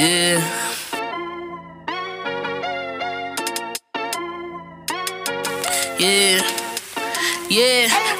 Yeah. Yeah. Yeah,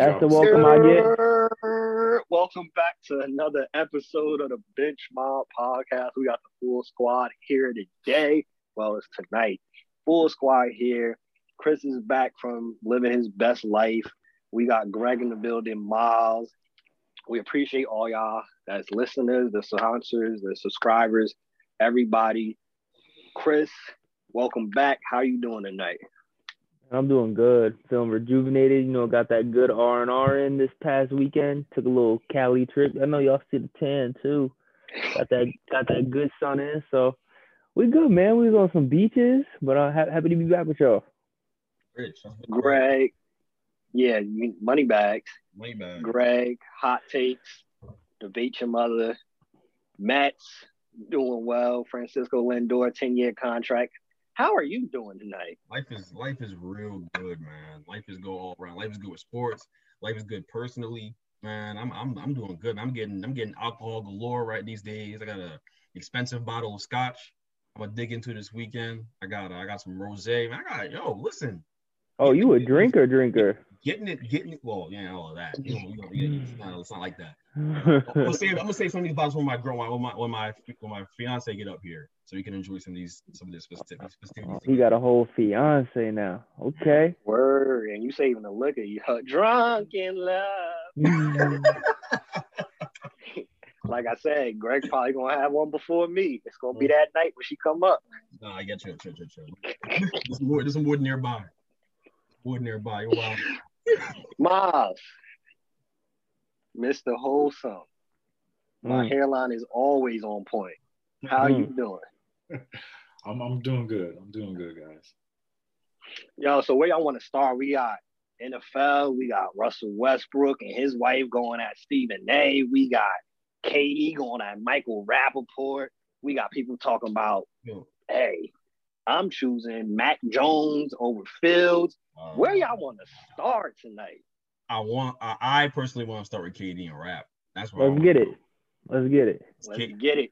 That's the welcome I get. Welcome back to another episode of the Bench Mob Podcast. We got the full squad here today. Well, it's tonight. Full squad here. Chris is back from living his best life. We got Greg in the building, Miles. We appreciate all y'all that's listeners, the sponsors, the subscribers, everybody. Chris, welcome back. How you doing tonight? I'm doing good. Feeling rejuvenated. You know, got that good R and R in this past weekend. Took a little Cali trip. I know y'all see the tan too. Got that got that good sun in. So we good, man. We was on some beaches, but I'm uh, happy to be back with y'all. Rich. Greg. Yeah, money bags. Money bags. Greg, hot takes, The beach your mother. Matt's doing well. Francisco Lindor, 10 year contract. How are you doing tonight? Life is life is real good, man. Life is good all around. Life is good with sports. Life is good personally, man. I'm I'm I'm doing good. I'm getting I'm getting alcohol galore right these days. I got a expensive bottle of scotch. I'm gonna dig into this weekend. I got I got some rosé. Man, I got yo. Listen, Oh, you a drinker, drinker. Getting it, getting it. Well, yeah, all of that. You know, you know, it's, not, it's not like that. I'm gonna mm. say I'm gonna say some of these bottles when my girl, when my when my when my fiance get up here, so we can enjoy some of these some of this festivities. Oh, he got a whole fiance now. Okay. Word, and you saving the liquor. You drunk in love. Mm. like I said, Greg's probably gonna have one before me. It's gonna be that night when she come up. No, I get you. Chill, chill, chill. There's some wood. There's some wood nearby wood nearby. Wow. Miles, Mr. Wholesome. My mm. hairline is always on point. How mm. you doing? I'm I'm doing good. I'm doing good, guys. Yo, so where y'all want to start? We got NFL, we got Russell Westbrook and his wife going at Stephen A. We got KD going at Michael Rapaport. We got people talking about, hey, I'm choosing Mac Jones over Fields. Um, Where y'all want to start tonight? I want. Uh, I personally want to start with KD and rap. That's why. Let's get it. Let's get it. Let's get it.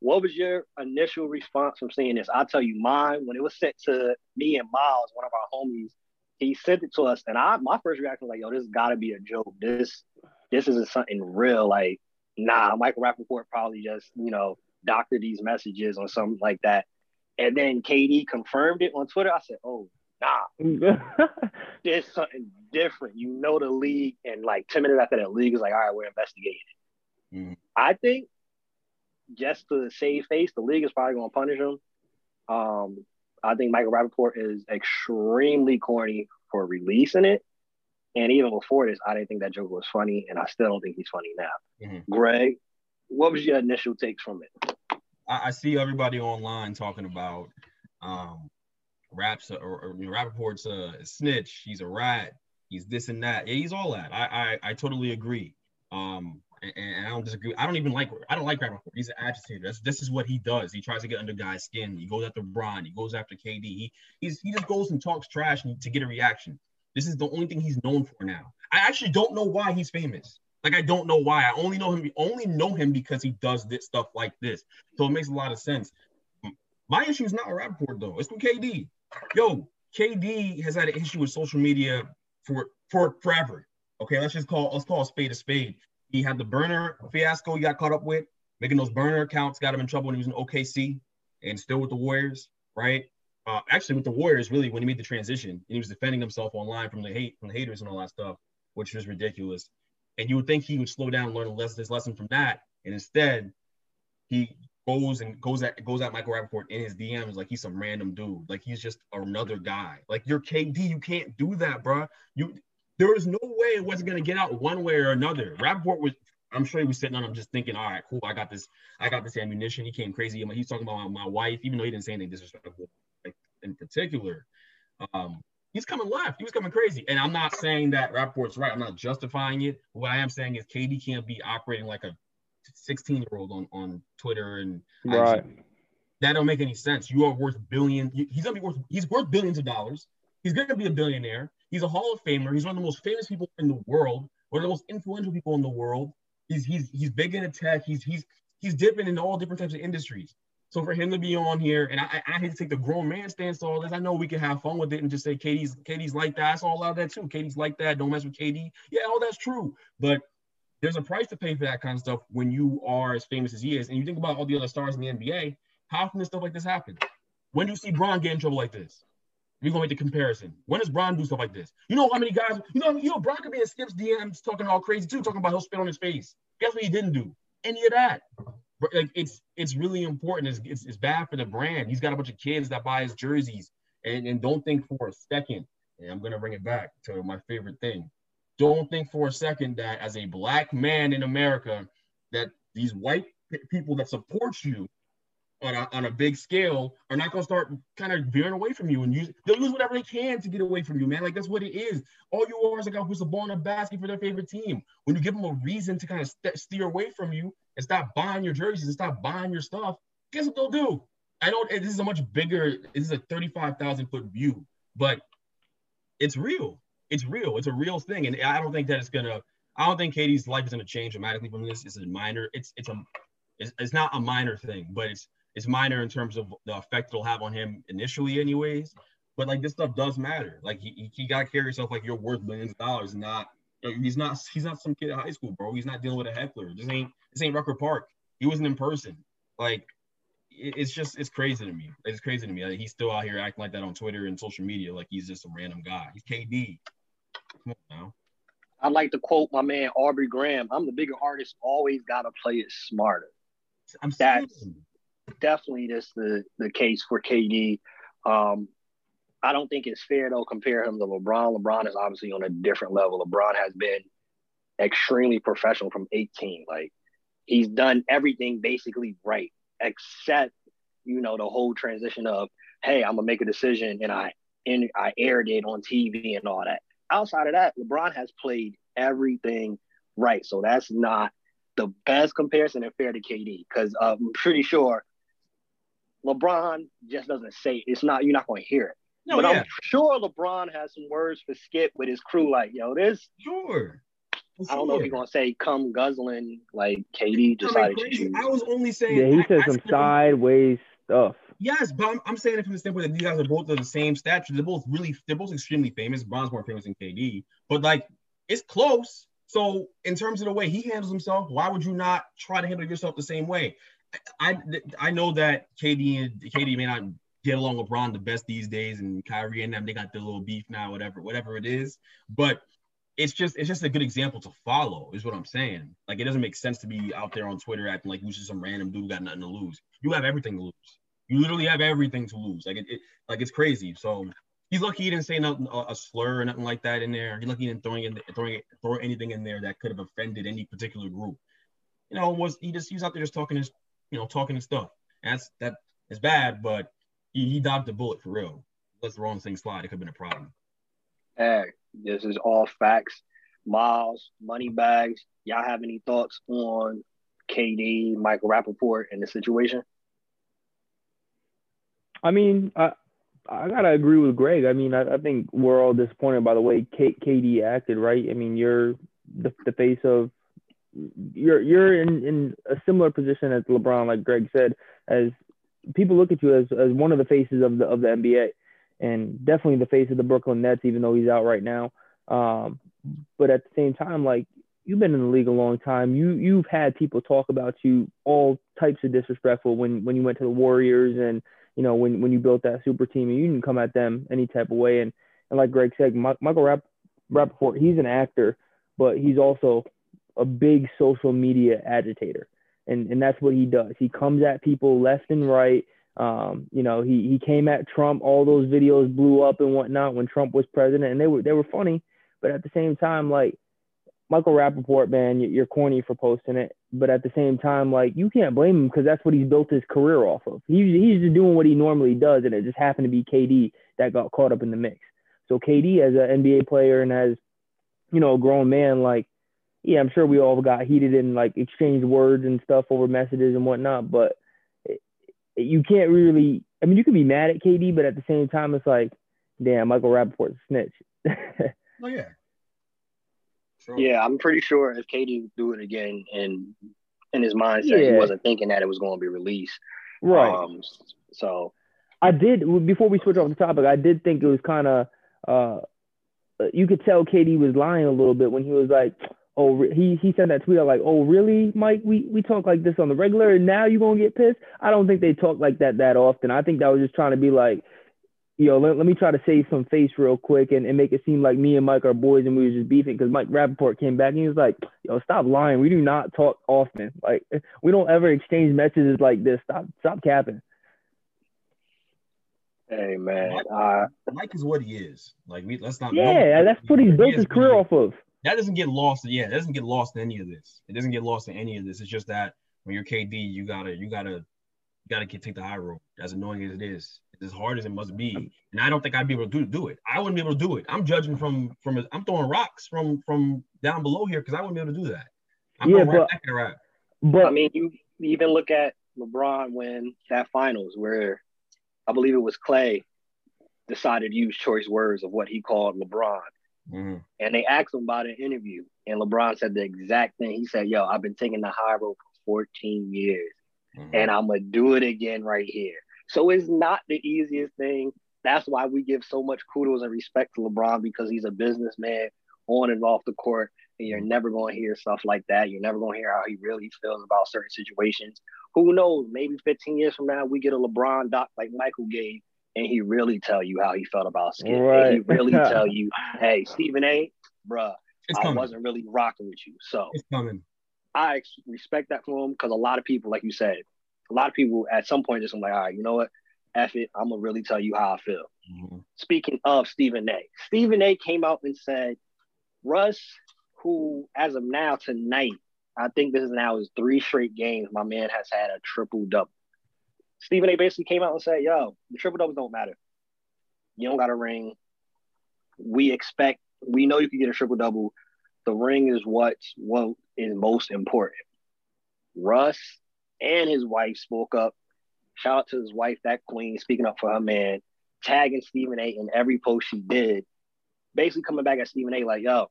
What was your initial response from seeing this? I'll tell you mine. When it was sent to me and Miles, one of our homies, he sent it to us, and I my first reaction was like, "Yo, this got to be a joke. This this isn't something real. Like, nah, Michael Rapaport probably just you know doctored these messages or something like that." And then KD confirmed it on Twitter. I said, "Oh, nah, there's something different. You know the league, and like ten minutes after that, league is like, all right, we're investigating it. Mm-hmm. I think just to save face, the league is probably going to punish him. Um, I think Michael Rapaport is extremely corny for releasing it. And even before this, I didn't think that joke was funny, and I still don't think he's funny now. Mm-hmm. Greg, what was your initial takes from it? I, I see everybody online talking about um, raps or, or, or Rapaport's a snitch. He's a rat. He's this and that. Yeah, he's all that. I I, I totally agree. Um, and, and, I don't disagree. I don't even like. I don't like Rapaport. He's an agitator. That's, this is what he does. He tries to get under guys' skin. He goes after Bron. He goes after KD. He he's he just goes and talks trash to get a reaction. This is the only thing he's known for now. I actually don't know why he's famous. Like I don't know why. I only know him. Only know him because he does this stuff like this. So it makes a lot of sense. My issue is not a Rapaport though. It's with KD. Yo, KD has had an issue with social media for for forever. Okay, let's just call let's call a spade a spade. He had the burner fiasco he got caught up with, making those burner accounts got him in trouble when he was in OKC and still with the Warriors, right? Uh, actually, with the Warriors, really, when he made the transition, and he was defending himself online from the hate from the haters and all that stuff, which was ridiculous. And you would think he would slow down, learn less, this lesson from that. And instead, he goes and goes at goes at Michael Rapaport in his DMs like he's some random dude. Like he's just another guy. Like you're KD, you can't do that, bro. You there was no way it wasn't gonna get out one way or another. Rapaport was I'm sure he was sitting on him just thinking, all right, cool, I got this, I got this ammunition. He came crazy. He's talking about my, my wife, even though he didn't say anything disrespectful like, in particular. Um, he's coming left. He was coming crazy. And I'm not saying that Rapaport's right. I'm not justifying it. What I am saying is KD can't be operating like a 16 year old on, on Twitter and right. That don't make any sense. You are worth billion. He's gonna be worth. He's worth billions of dollars. He's gonna be a billionaire. He's a Hall of Famer. He's one of the most famous people in the world. One of the most influential people in the world. He's he's he's big in tech. He's he's he's dipping in all different types of industries. So for him to be on here, and I, I hate to take the grown man stance to all this. I know we can have fun with it and just say KD's KD's like that. That's all out of that too. KD's like that. Don't mess with KD. Yeah, all that's true. But there's a price to pay for that kind of stuff when you are as famous as he is. And you think about all the other stars in the NBA, how often does stuff like this happen? When do you see Bron get in trouble like this? We're gonna make the comparison. When does Bron do stuff like this? You know how many guys, you know, you know, Bron could be in Skip's DMs talking all crazy too, talking about he'll spit on his face. Guess what he didn't do? Any of that. Like it's it's really important. It's, it's, it's bad for the brand. He's got a bunch of kids that buy his jerseys. And, and don't think for a second, and I'm gonna bring it back to my favorite thing don't think for a second that as a black man in America, that these white people that support you on a, on a big scale are not going to start kind of veering away from you and use they'll use whatever they can to get away from you, man. Like that's what it is. All you are is a guy who's a ball in a basket for their favorite team. When you give them a reason to kind of st- steer away from you and stop buying your jerseys and stop buying your stuff, guess what they'll do? I know this is a much bigger, this is a 35,000 foot view, but it's real it's real. It's a real thing, and I don't think that it's gonna. I don't think KD's life is gonna change dramatically from this. It's a minor. It's it's a. It's, it's not a minor thing, but it's it's minor in terms of the effect it'll have on him initially, anyways. But like this stuff does matter. Like he, he got to carry himself like you're worth millions of dollars, not he's not he's not some kid at high school, bro. He's not dealing with a heckler. This ain't this ain't Rucker Park. He wasn't in person. Like it's just it's crazy to me. It's crazy to me. Like, he's still out here acting like that on Twitter and social media, like he's just a random guy. He's KD. Come on now. I'd like to quote my man Aubrey Graham. I'm the bigger artist, always gotta play it smarter. I'm That's definitely just the, the case for KD. Um, I don't think it's fair though compare him to LeBron. LeBron is obviously on a different level. LeBron has been extremely professional from 18. Like he's done everything basically right, except you know the whole transition of hey, I'm gonna make a decision and I and I aired it on TV and all that outside of that, LeBron has played everything right. So that's not the best comparison and fair to KD because uh, I'm pretty sure LeBron just doesn't say it. it's not you're not going to hear it. No, but yeah. I'm sure LeBron has some words for Skip with his crew, like yo, this. Sure. I don't know if he's gonna say come guzzling like KD decided to choose. I was only saying. Yeah, he said some sideways stuff. Yes, but I'm, I'm saying it from the standpoint that these guys are both of the same stature. They're both really, they're both extremely famous. Bron's more famous than KD, but like it's close. So in terms of the way he handles himself, why would you not try to handle yourself the same way? I I know that KD and KD may not get along with Bron the best these days, and Kyrie and them they got their little beef now, whatever, whatever it is. But it's just it's just a good example to follow, is what I'm saying. Like it doesn't make sense to be out there on Twitter acting like you're just some random dude got nothing to lose. You have everything to lose. You literally have everything to lose. Like it, it like it's crazy. So he's lucky he didn't say nothing, a, slur or nothing like that in there. He's lucky he didn't throwing in, throwing throw anything in there that could have offended any particular group. You know, was he just he was out there just talking his, you know, talking his stuff. That's that is bad, but he, he dodged the bullet for real. Let's the wrong thing slide. It could have been a problem. Hey, this is all facts. Miles, money bags. Y'all have any thoughts on KD, Michael Rapaport, and the situation? I mean, I I gotta agree with Greg. I mean, I, I think we're all disappointed by the way K, KD acted. Right? I mean, you're the, the face of you're you're in, in a similar position as LeBron, like Greg said, as people look at you as, as one of the faces of the of the NBA, and definitely the face of the Brooklyn Nets, even though he's out right now. Um, but at the same time, like you've been in the league a long time. You you've had people talk about you all types of disrespectful when when you went to the Warriors and you know, when when you built that super team, and you didn't come at them any type of way. And and like Greg said, Michael Rapp, Rapaport, he's an actor, but he's also a big social media agitator. And and that's what he does. He comes at people left and right. Um, you know, he he came at Trump. All those videos blew up and whatnot when Trump was president, and they were they were funny. But at the same time, like Michael Rapaport, man, you're corny for posting it. But at the same time, like you can't blame him because that's what he's built his career off of. He's he's just doing what he normally does, and it just happened to be KD that got caught up in the mix. So KD, as an NBA player and as you know a grown man, like yeah, I'm sure we all got heated and like exchanged words and stuff over messages and whatnot. But it, you can't really. I mean, you can be mad at KD, but at the same time, it's like, damn, Michael Rapaport's a snitch. oh yeah. Sure. Yeah, I'm pretty sure if KD do it again and in his mindset, Yeah. he wasn't thinking that it was going to be released. right. Um, so I did before we switch off the topic. I did think it was kind of uh, you could tell KD was lying a little bit when he was like, "Oh, he he sent that tweet out like, "Oh, really, Mike? We we talk like this on the regular, and now you gonna get pissed?" I don't think they talk like that that often. I think that was just trying to be like, yo, let, let me try to save some face real quick and, and make it seem like me and Mike are boys and we was just beefing because Mike Rapaport came back and he was like, yo, stop lying. We do not talk often. Like we don't ever exchange messages like this. Stop stop capping. hey man, Mike, uh, Mike is what he is. Like we let's not. Yeah, that's what he's built his career off of. That doesn't get lost. Yeah, it doesn't get lost in any of this. It doesn't get lost in any of this. It's just that when you're KD, you gotta you gotta you gotta get, take the high road. As annoying as it is, it's as hard as it must be. And I don't think I'd be able to do, do it. I wouldn't be able to do it. I'm judging from from I'm throwing rocks from from down below here because I wouldn't be able to do that. I'm Yeah, going right but- back. Right. But I mean, you even look at LeBron when that finals where I believe it was Clay decided to use choice words of what he called LeBron. Mhm. And they asked him about an interview, and LeBron said the exact thing. He said, "Yo, I've been taking the high road for 14 years, Mhm. and I'm gonna do it again right here." So it's not the easiest thing. That's why we give so much kudos and respect to LeBron because he's a businessman on and off the court, and you're never going to hear stuff like that. You're never going to hear how he really feels about certain situations. Who knows? Maybe 15 years from now, we get a LeBron doc like Michael gave, and he really tell you how he felt about Skip. And he really tell you, hey, Stephen A, bruh, It's I coming. wasn't really rocking with you. So It's coming. I ex- respect that from him because a lot of people, like you said, a lot of people at some point just I'm like, all right, you know what? F it. I'm gonna really tell you how I feel. Mhm. Speaking of Stephen A, Stephen A came out and said, Russ, who as of now tonight, I think this is now his three straight games. My man has had a triple double. Stephen A basically came out and said, "Yo, the triple doubles don't matter. You don't got a ring. We expect. We know you can get a triple double. The ring is what what is most important." Russ and his wife spoke up. Shout out to his wife, that queen, speaking up for her man, tagging Stephen A. in every post she did, basically coming back at Stephen A. like, "Yo,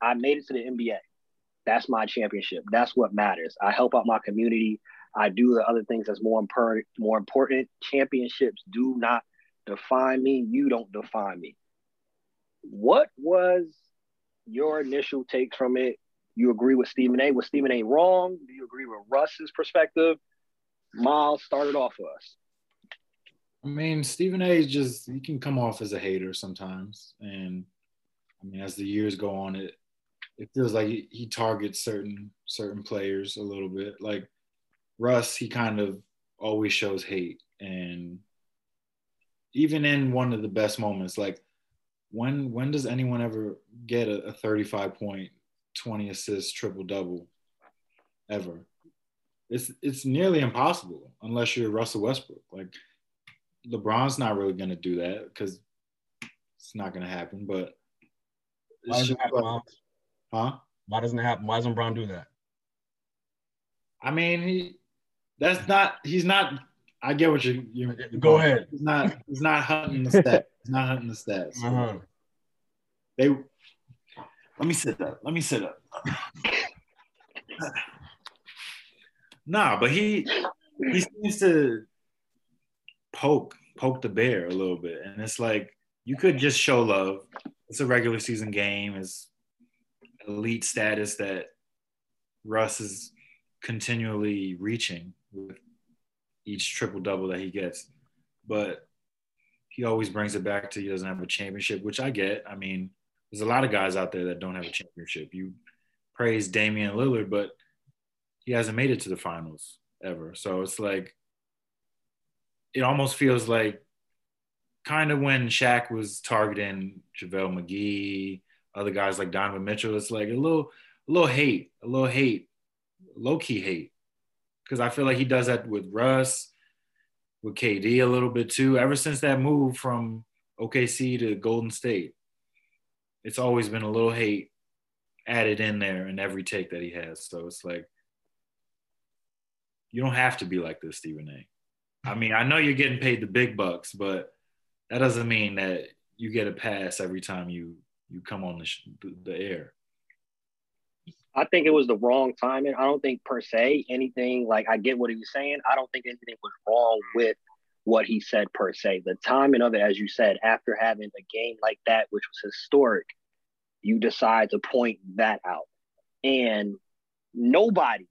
I made it to the NBA. That's my championship. That's what matters. I help out my community. I do the other things that's more important. More important. Championships do not define me. You don't define me. What was your initial take from it? You agree with Stephen A. Was Stephen A. wrong? Do you agree with Russ's perspective? Miles started off with us. I mean, Stephen A. just he can come off as a hater sometimes, and I mean, as the years go on, it it feels like he, he targets certain certain players a little bit. Like Russ, he kind of always shows hate, and even in one of the best moments, like when when does anyone ever get a, a 35 point, 20 assist triple double ever? It's it's nearly impossible unless you're Russell Westbrook. Like LeBron's not really gonna do that because it's not gonna happen. But Why doesn't it happen, like- huh? Why doesn't it happen? Why doesn't Bron do that? I mean, he that's not. He's not. I get what you. you Go ahead. He's not. He's not hunting the stats. He's not hunting the stats. Uh-huh. They. Let me sit up. Let me sit up. nah, but he he seems to poke poke the bear a little bit, and it's like you could just show love. It's a regular season game. It's elite status that Russ is continually reaching with each triple double that he gets, but he always brings it back to he doesn't have a championship, which I get. I mean, there's a lot of guys out there that don't have a championship. You praise Damian Lillard, but he hasn't made it to the finals ever. So it's like it almost feels like kind of when Shaq was targeting JaVale McGee, other guys like Donovan Mitchell, it's like a little a little hate, a little hate, low key hate. Because I feel like he does that with Russ, with KD a little bit too. Ever since that move from OKC to Golden State, it's always been a little hate added in there in every take that he has. So it's like you don't have to be like this, Stephen A. I mean, I know you're getting paid the big bucks, but that doesn't mean that you get a pass every time you you come on the, sh- the air. I think it was the wrong timing. I don't think per se anything like I get what he was saying. I don't think anything was wrong with what he said per se. The timing of it, as you said, after having a game like that, which was historic, you decide to point that out. And nobody,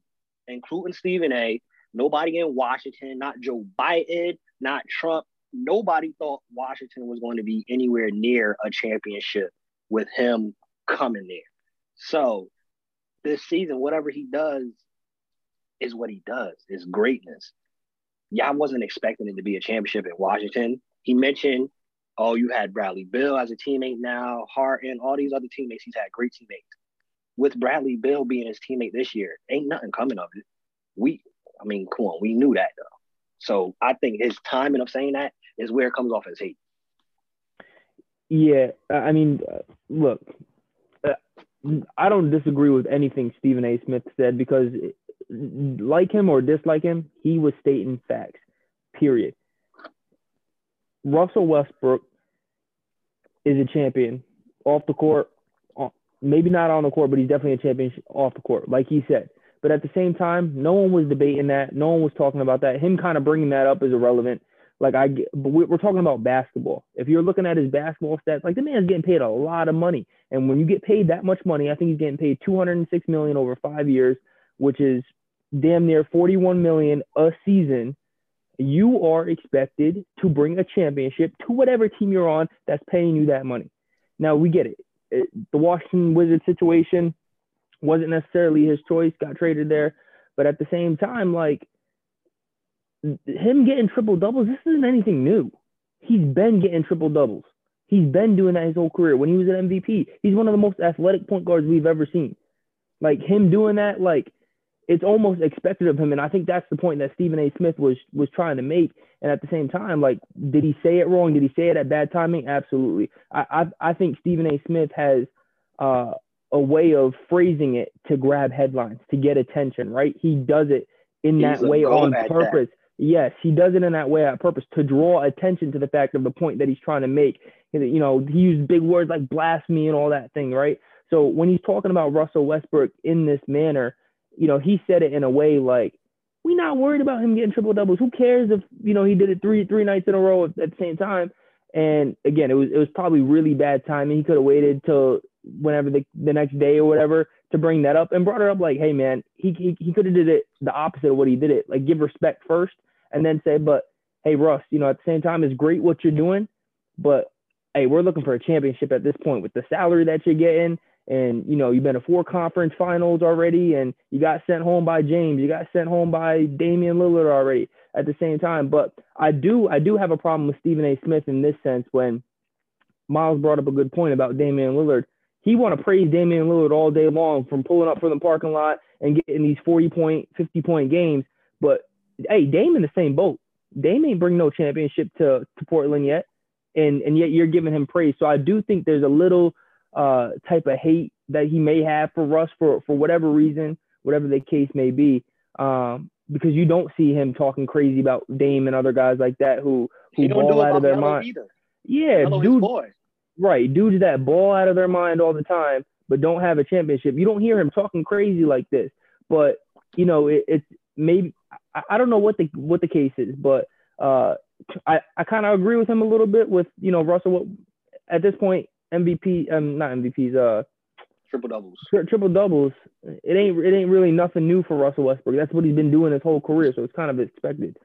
including Stephen A., nobody in Washington, not Joe Biden, not Trump, nobody thought Washington was going to be anywhere near a championship with him coming there. So this season, whatever he does is what he does, is greatness. Yeah, I wasn't expecting it to be a championship in Washington. He mentioned, oh, you had Bradley Beal as a teammate now, Hart and all these other teammates. He's had great teammates. With Bradley Beal being his teammate this year, ain't nothing coming of it. We, I mean, come on, we knew that though. So I think his timing of saying that is where it comes off as hate. Yeah, I mean, uh, look, I don't disagree with anything Stephen A. Smith said because, like him or dislike him, he was stating facts. Period. Russell Westbrook is a champion off the court, uh, maybe not on the court, but he's definitely a champion off the court, like he said. But at the same time, no one was debating that. No one was talking about that. Him kind of bringing that up is irrelevant. Like I, but we're talking about basketball. If you're looking at his basketball stats, like the man's getting paid a lot of money, and when you get paid that much money, I think he's getting paid 206 million over five years, which is damn near 41 million a season. You are expected to bring a championship to whatever team you're on that's paying you that money. Now we get it. it the Washington Wizards situation wasn't necessarily his choice, got traded there, but at the same time, like him getting triple doubles, this isn't anything new. He's been getting triple doubles. He's been doing that his whole career. When he was an MVP, he's one of the most athletic point guards we've ever seen. Like him doing that, like it's almost expected of him. And I think that's the point that Stephen A. Smith was was trying to make. And at the same time, like, did he say it wrong? Did he say it at bad timing? Absolutely. I I, I think Stephen A. Smith has uh, a way of phrasing it to grab headlines, to get attention. Right? He does it in He's that way on that. Yes, he does it in that way on purpose to draw attention to the fact of the point that he's trying to make. You know, he used big words like blasphemy and all that thing, right? So when he's talking about Russell Westbrook in this manner, you know, he said it in a way like, we're not worried about him getting triple doubles. Who cares if you know he did it three three nights in a row at, at the same time? And again, it was it was probably really bad timing. He could have waited till whenever the, the next day or whatever to bring that up and brought it up like, hey man, he he, he could have did it the opposite of what he did it. Like give respect first and then say, but hey, Russ, you know, at the same time, it's great what you're doing, but hey, we're looking for a championship at this point with the salary that you're getting. And, you know, you've been to four conference finals already, and you got sent home by James. You got sent home by Damian Lillard already at the same time. But I do, I do have a problem with Stephen A. Smith in this sense when Miles brought up a good point about Damian Lillard. He want to praise Damian Lillard all day long from pulling up from the parking lot and getting these 40 point, 50 point games. But hey, Dame in the same boat. Dame ain't bring no championship to, to Portland yet. And and yet you're giving him praise. So I do think there's a little uh, type of hate that he may have for Russ for for whatever reason, whatever the case may be. Um, because you don't see him talking crazy about Dame and other guys like that who who ball out of their mind. Either. Yeah, dude. Right, dudes that ball out of their mind all the time, but don't have a championship. You don't hear him talking crazy like this. But you know, it, it's maybe I, I don't know what the what the case is, but uh, I I kind of agree with him a little bit with you know Russell at this point MVP um not MVPs uh triple doubles tri- triple doubles it ain't it ain't really nothing new for Russell Westbrook that's what he's been doing his whole career so it's kind of expected.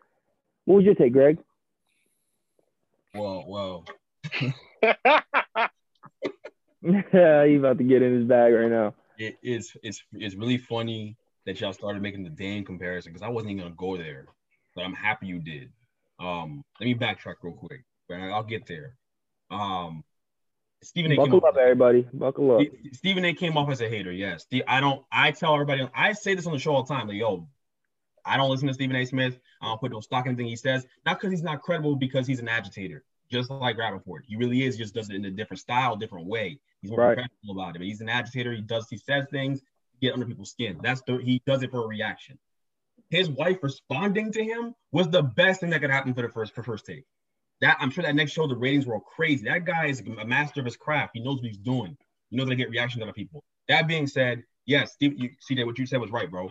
What was your take, Greg? Well, well. yeah, he's about to get in his bag right now. It is it's it's really funny that y'all started making the Dame comparison because I wasn't even gonna go there, but I'm happy you did. Um, let me backtrack real quick, but I'll get there. Um, Stephen A. Buckle up, everybody. Buckle up. Stephen A. came off as a hater. Yes, I don't. I tell everybody. I say this on the show all the time. Like, yo, I don't listen to Stephen A. Smith. I don't put no stock in anything he says. Not because he's not credible, because he's an agitator, just like Rapaport. He really is. He just does it in a different style, different way. He's more right. professional about it. But he's an agitator. He does. He says things get under people's skin. That's the. He does it for a reaction. His wife responding to him was the best thing that could happen for the first for first take. That I'm sure that next show the ratings were all crazy. That guy is a master of his craft. He knows what he's doing. He knows how to get reactions out of people. That being said, yes, Steve, you see that what you said was right, bro.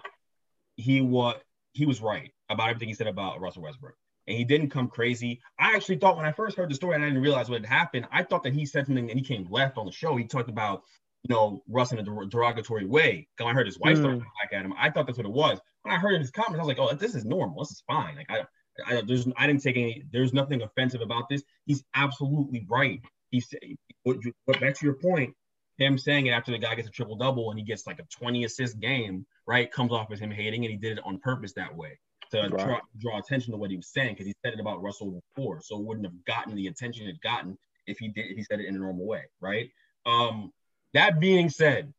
He was he was right about everything he said about Russell Westbrook. And he didn't come crazy. I actually thought when I first heard the story and I didn't realize what had happened, I thought that he said something and he came left on the show. He talked about, you know, Russ in a derogatory way. When I heard his wife mm. start back at him, I thought that's what it was. When I heard his comments, I was like, oh, this is normal. This is fine. Like I I, there's I didn't take any. There's nothing offensive about this. He's absolutely right. He's but back to your point, him saying it after the guy gets a triple double and he gets like a 20 assist game, right? Comes off as him hating, and he did it on purpose that way to right. draw, draw attention to what he was saying because he said it about Russell before, so it wouldn't have gotten the attention it gotten if he did if he said it in a normal way, right? Um, that being said,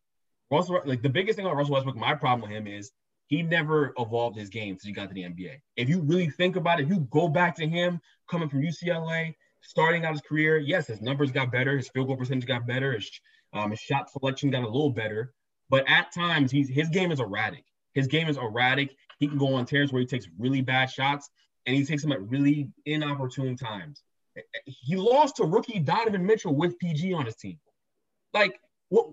Russell like the biggest thing about Russell Westbrook, my problem with him is he never evolved his game since he got to the NBA. If you really think about it, you go back to him coming from UCLA, starting out his career, yes, his numbers got better, his field goal percentage got better, his, um, his shot selection got a little better, but at times he's his game is erratic. His game is erratic. He can go on tears where he takes really bad shots, and he takes them at really inopportune times. He lost to rookie Donovan Mitchell with PG on his team. Like, what?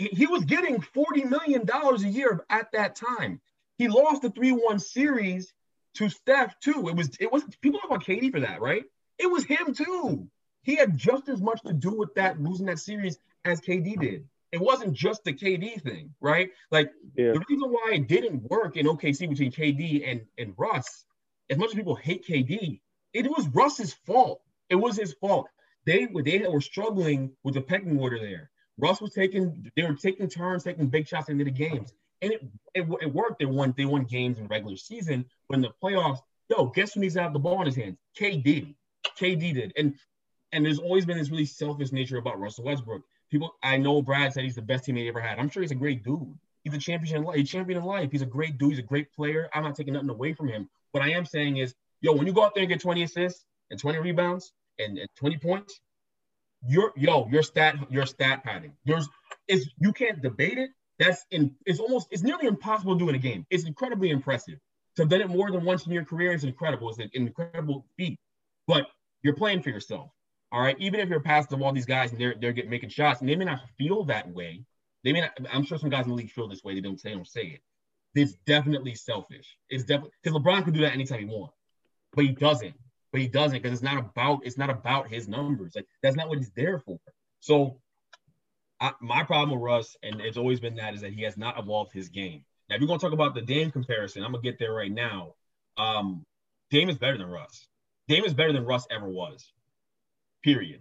he was getting $40 million a year at that time. He lost the 3-1 series to Steph too. It was it was people talk about KD for that, right? It was him too. He had just as much to do with that losing that series as KD did. It wasn't just the KD thing, right? Like yeah. the reason why it didn't work in OKC between KD and, and Russ, as much as people hate KD, it was Russ's fault. It was his fault. They they were struggling with the pecking order there. Russ was taking, they were taking turns, taking big shots into the games. And it, it, it worked. They won, they won games in regular season. But in the playoffs, yo, guess who needs to have the ball in his hands? KD. KD did. And and there's always been this really selfish nature about Russell Westbrook. People, I know Brad said he's the best teammate he ever had. I'm sure he's a great dude. He's a champion in life. He's champion in life. He's a great dude. He's a great player. I'm not taking nothing away from him. What I am saying is, yo, when you go out there and get 20 assists and 20 rebounds and, and 20 points, your yo, your stat, your stat padding. There's is you can't debate it. That's in it's almost it's nearly impossible to do in a game. It's incredibly impressive. To have done it more than once in your career is incredible. It's an incredible feat. But you're playing for yourself. All right. Even if you're past of all these guys and they're they're getting making shots, and they may not feel that way. They may not, I'm sure some guys in the league feel this way. They don't say, don't say it. It's definitely selfish. It's definitely because LeBron can do that anytime he wants, but he doesn't but he doesn't because it's not about it's not about his numbers. Like that's not what he's there for. So I, my problem with Russ, and it's always been that, is that he has not evolved his game. Now, if you're gonna talk about the Dame comparison, I'm gonna get there right now. Um, Dame is better than Russ. Dame is better than Russ ever was. Period.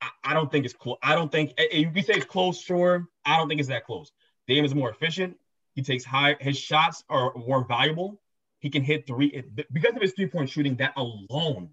I, I don't think it's close. I don't think you can say it's close, sure. I don't think it's that close. Dame is more efficient. He takes high. His shots are more valuable. He can hit three because of his three point shooting. That alone,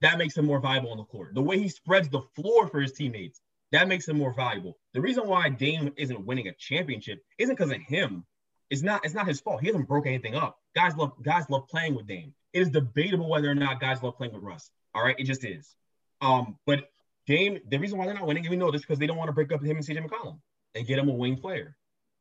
that makes him more valuable on the court. The way he spreads the floor for his teammates, that makes him more valuable. The reason why Dame isn't winning a championship isn't because of him. It's not. It's not his fault. He hasn't broke anything up. Guys love. Guys love playing with Dame. It is debatable whether or not guys love playing with Russ. All right, it just is. Um, but Dame, the reason why they're not winning, we know this because they don't want to break up him and CJ McCollum and get him a wing player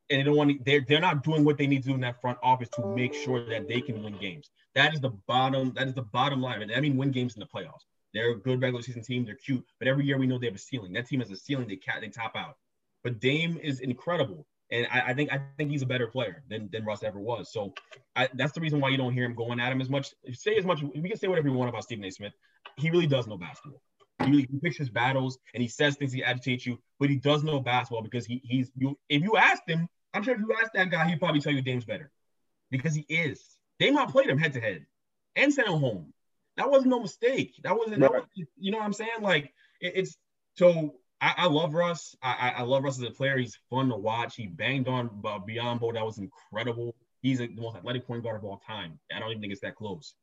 and they don't want to, they're they're not doing what they need to do in that front office to make sure that they can win games. That is the bottom. That is the bottom line. And I mean, win games in the playoffs. They're a good regular season team. They're cute, but every year we know they have a ceiling. That team has a ceiling. They cat they top out. But Dame is incredible, and I, I, think I think he's a better player than, than Russ ever was. So I, that's the reason why you don't hear him going at him as much. Say as much. We can say whatever we want about Stephen A. Smith. He really does know basketball. He, really, he picks his battles and he says things he agitates you, but he does know basketball because he he's you. If you ask him, I'm sure if you ask that guy, he'd probably tell you Dame's better because he is. Dame played him head to head and sent him home. That wasn't no mistake. That wasn't, right. that was, you know what I'm saying? Like it, it's so I, I love Russ. I, I love Russ as a player. He's fun to watch. He banged on Biyombo. That was incredible. He's the most athletic point guard of all time. I don't even think it's that close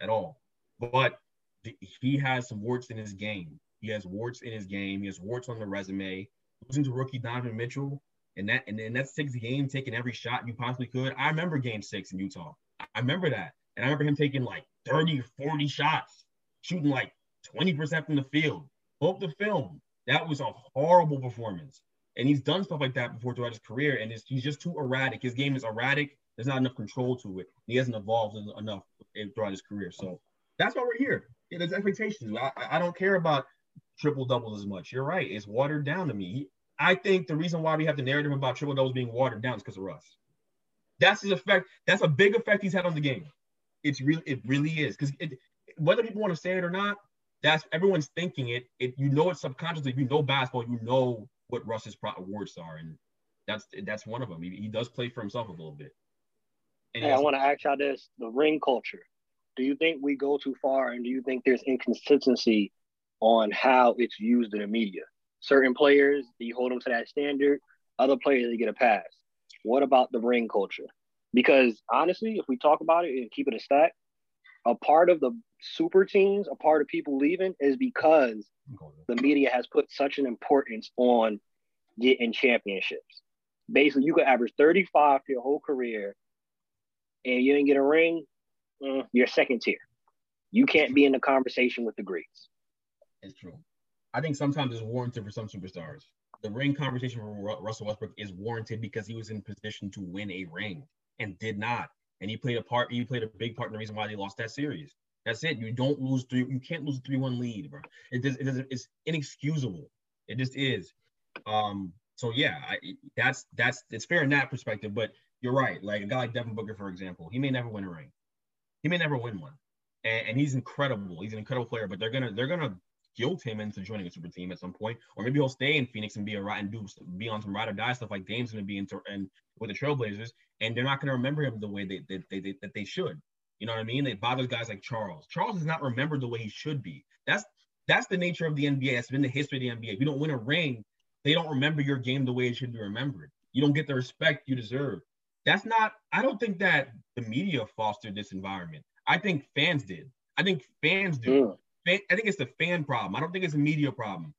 at all. But he has some warts in his game. He has warts in his game. He has warts on the resume. Losing to rookie Donovan Mitchell, and that and then that sixth game, taking every shot you possibly could. I remember game six in Utah. I remember that. And I remember him taking like 30 or 40 shots, shooting like 20% from the field. Both the film. That was a horrible performance. And he's done stuff like that before throughout his career. And he's just too erratic. His game is erratic. There's not enough control to it. He hasn't evolved enough throughout his career. So that's why we're here. Yeah, there's expectations. I, I don't care about triple doubles as much. You're right. It's watered down to me. I think the reason why we have the narrative about triple doubles being watered down is because of Russ. That's his effect. That's a big effect he's had on the game. It's really, it really is. Because whether people want to say it or not, that's everyone's thinking it. If you know it subconsciously. If you know basketball, you know what Russ's pro- awards are, and that's that's one of them. He, he does play for himself a little bit. And hey, I want to ask y'all this: the ring culture. Do you think we go too far, and do you think there's inconsistency on how it's used in the media? Certain players, you hold them to that standard. Other players, they get a pass. What about the ring culture? Because honestly, if we talk about it and keep it a stack, a part of the super teams, a part of people leaving is because the media has put such an importance on getting championships. Basically, you could average 35 for your whole career and you didn't get a ring, mm, you're second tier. You can't be in the conversation with the greats. It's true. I think sometimes it's warranted for some superstars the ring conversation for Russell Westbrook is warranted because he was in position to win a ring and did not. And he played a part. He played a big part in the reason why they lost that series. That's it. You don't lose three. You can't lose a three-one lead, bro. It does. It does. It's inexcusable. It just is. Um. So yeah, I, that's that's it's fair in that perspective. But you're right. Like a guy like Devin Booker, for example, he may never win a ring. He may never win one, and, and he's incredible. He's an incredible player. But they're gonna they're gonna guilt him into joining a super team at some point, or maybe he'll stay in Phoenix and be a ride and do be on some ride or die stuff like Dame's going to be into and with the Trailblazers, and they're not going to remember him the way they, they, they, they, that they should. You know what I mean? It bothers guys like Charles. Charles is not remembered the way he should be. That's that's the nature of the NBA. That's been the history of the NBA. If you don't win a ring, they don't remember your game the way it should be remembered. You don't get the respect you deserve. That's not. I don't think that the media fostered this environment. I think fans did. I think fans do. Mm. I think it's the fan problem. I don't think it's a media problem.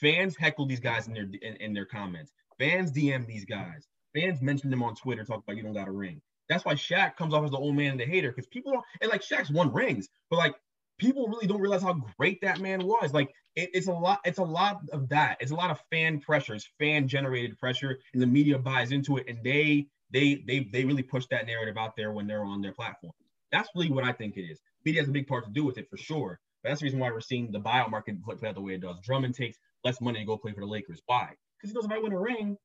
Fans heckle these guys in their in, in their comments. Fans DM these guys. Fans mention them on Twitter, talk about you don't got a ring. That's why Shaq comes off as the old man and the hater because people don't and like Shaq's won rings, but like people really don't realize how great that man was. Like it, it's a lot, it's a lot of that. It's a lot of fan pressure. It's fan generated pressure, and the media buys into it, and they they they they really push that narrative out there when they're on their platform. That's really what I think it is. Media has a big part to do with it for sure. That's the reason why we're seeing the buyout market play out the way it does. Drummond takes less money to go play for the Lakers. Why? Because he knows if I win a ring,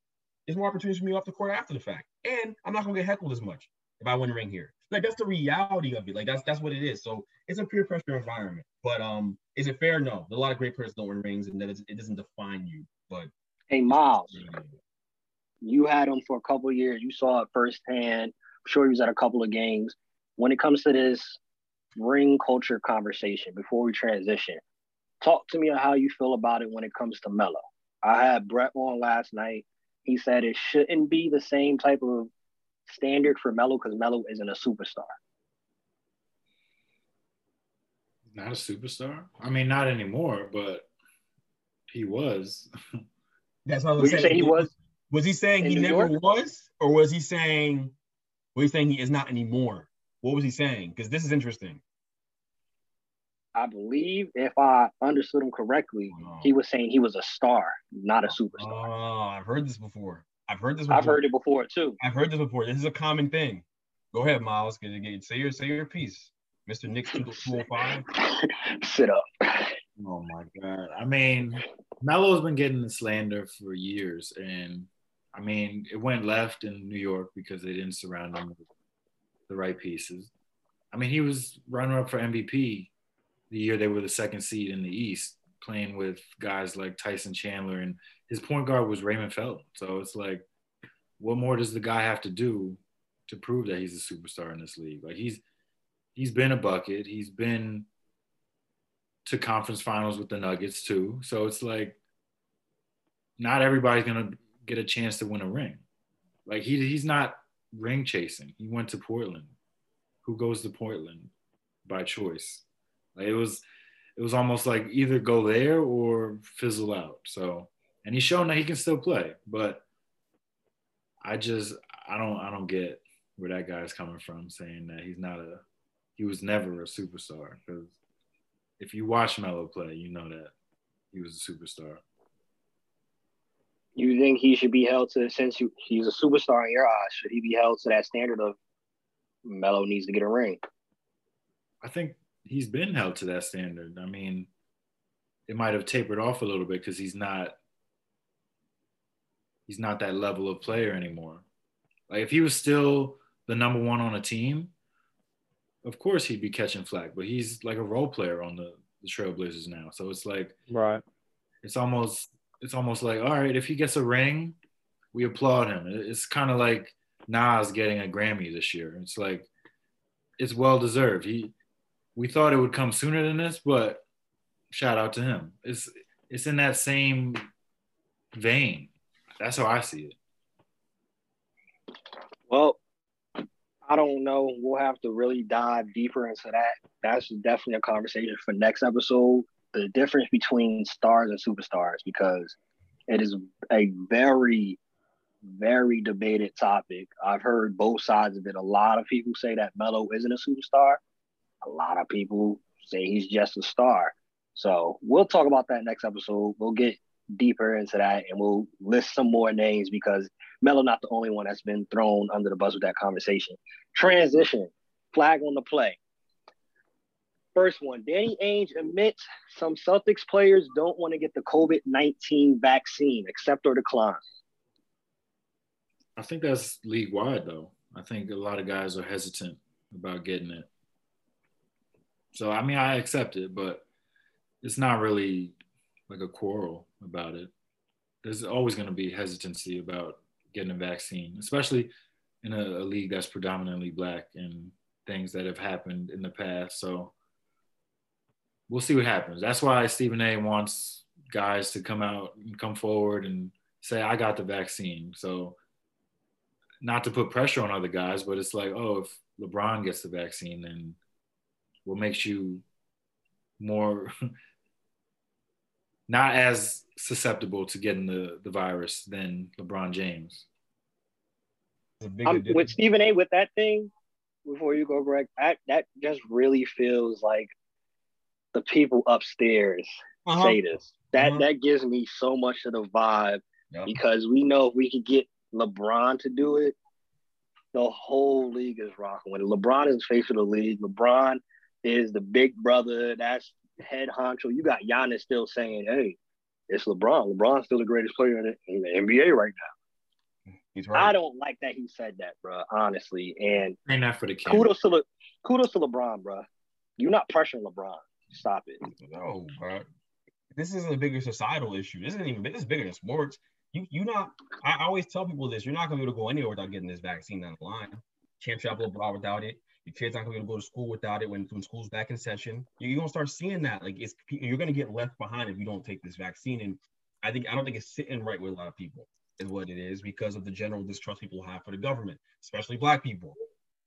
there's more opportunities for me off the court after the fact. And I'm not gonna get heckled as much if I win a ring here. Like that's the reality of it. Like that's that's what it is. So it's a peer pressure environment. But um, is it fair? No. A lot of great players don't win rings, and that it doesn't define you. But hey, Miles, you had him for a couple years. You saw it firsthand. I'm sure he was at a couple of games. When it comes to this ring culture conversation before we transition. Talk to me on how you feel about it when it comes to Melo. I had Brett on last night. He said it shouldn't be the same type of standard for Melo because Melo isn't a superstar. Not a superstar. I mean, not anymore, but he was. That's what I was saying. he was. Was he saying he New never York? was, or was he saying? Was he saying he is not anymore? What was he saying? Because this is interesting. I believe, if I understood him correctly, oh. he was saying he was a star, not a superstar. Oh, I've heard this before. I've heard this. Before. I've heard it before too. I've heard this before. This is a common thing. Go ahead, Miles. Get, get, say your say your piece, Mister Nick two hundred oh five. Sit up. Oh my God! I mean, Melo's been getting the slander for years, and I mean, it went left in New York because they didn't surround him with the right pieces. I mean, he was runner up for MVP the year they were the second seed in the East, playing with guys like Tyson Chandler, and his point guard was Raymond Felton. So it's like, what more does the guy have to do to prove that he's a superstar in this league? Like he's he's been a bucket. He's been to conference finals with the Nuggets too. So it's like not everybody's gonna get a chance to win a ring. Like he he's not ring chasing. He went to Portland. Who goes to Portland by choice? Like it was it was almost like either go there or fizzle out. So and he's shown that he can still play, but I just I don't I don't get where that guy's coming from saying that he's not a he was never a superstar because if you watch Melo play, you know that he was a superstar. You think he should be held to since you, he's a superstar in your eyes? Should he be held to that standard of Melo needs to get a ring? I think he's been held to that standard. I mean, it might have tapered off a little bit because he's not he's not that level of player anymore. Like if he was still the number one on a team, of course he'd be catching flack. But he's like a role player on the, the Trailblazers now. So it's like right. It's almost it's almost like all right, if he gets a ring, we applaud him. It's kind of like Nas getting a Grammy this year. It's like it's well deserved. He we thought it would come sooner than this, but shout out to him. It's it's in that same vein. That's how I see it. Well, I don't know. We'll have to really dive deeper into that. That's definitely a conversation for next episode. The difference between stars and superstars, because it is a very, very debated topic. I've heard both sides of it. A lot of people say that Melo isn't a superstar. A lot of people say he's just a star. So we'll talk about that next episode. We'll get deeper into that and we'll list some more names because Melo not the only one that's been thrown under the bus with that conversation. Transition, flag on the play. First one, Danny Ainge admits some Celtics players don't want to get the COVID 19 vaccine, accept or decline. I think that's league wide, though. I think a lot of guys are hesitant about getting it. So, I mean, I accept it, but it's not really like a quarrel about it. There's always going to be hesitancy about getting a vaccine, especially in a, a, league that's predominantly black and things that have happened in the past. So we'll see what happens. That's why Stephen A wants guys to come out and come forward and say, I got the vaccine. So not to put pressure on other guys, but it's like, oh, if LeBron gets the vaccine, then what makes you more not as susceptible to getting the, the virus than LeBron James. Um, with Stephen A. with that thing, before you go, Greg, that, that just really feels like the people upstairs uh-huh. say this. That uh-huh. that gives me so much of the vibe yep. because we know if we could get LeBron to do it, the whole league is rocking with it. LeBron is the face of the league. LeBron is the big brother. That's head honcho. You got Giannis still saying, "Hey, it's LeBron. LeBron's still the greatest player in the, in the NBA right now." He's right. I don't like that he said that, bro. Honestly, and ain't that for the kudos to Le, kudos to LeBron, bro. You're not pressuring LeBron. Stop it. No, bro. This isn't a bigger societal issue. This isn't even. This is bigger than sports. You you not. I always tell people this. You're not gonna be able to go anywhere without getting this vaccine down the line. Can't travel abroad without it. Your kids aren't going to go to school without it when, when school's back in session. You're going to start seeing that. Like it's you're going to get left behind if you don't take this vaccine. And I think I don't think it's sitting right with a lot of people is what it is because of the general distrust people have for the government, especially black people.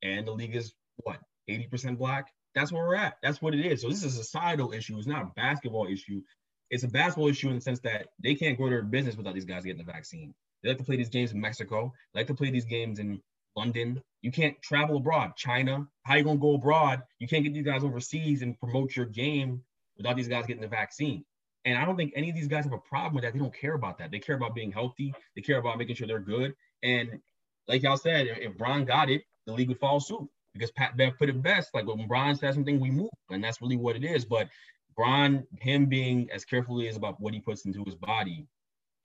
And the league is what 80% black. That's where we're at. That's what it is. So this is a societal issue. It's not a basketball issue. It's a basketball issue in the sense that they can't grow their business without these guys getting the vaccine. They like to play these games in Mexico. They like to play these games in London. You can't travel abroad. China, how you gonna go abroad? You can't get these guys overseas and promote your game without these guys getting the vaccine. And I don't think any of these guys have a problem with that. They don't care about that. They care about being healthy. They care about making sure they're good. And like y'all said, if Bron got it, the league would follow suit because Pat Bev put it best. Like when Bron says something, we move, and that's really what it is. But Bron, him being as carefully as about what he puts into his body,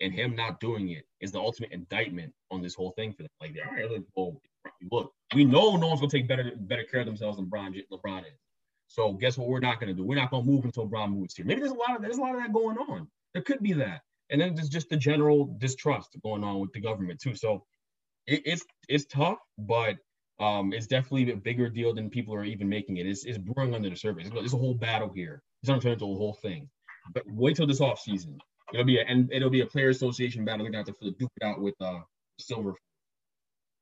and him not doing it is the ultimate indictment on this whole thing for them. Like, all right, look, well, look, we know no one's gonna take better better care of themselves than LeBron, LeBron is. So guess what? We're not gonna do. We're not gonna move until LeBron moves here. Maybe there's a lot of there's a lot of that going on. There could be that, and then there's just the general distrust going on with the government too. So it, it's it's tough, but um, it's definitely a bigger deal than people are even making it. It's, it's brewing under the surface. There's a whole battle here. It's gonna turn into a whole thing. But wait till this off season It'll be a, and it'll be a player association battle. They're gonna have to duke it out with uh Silver.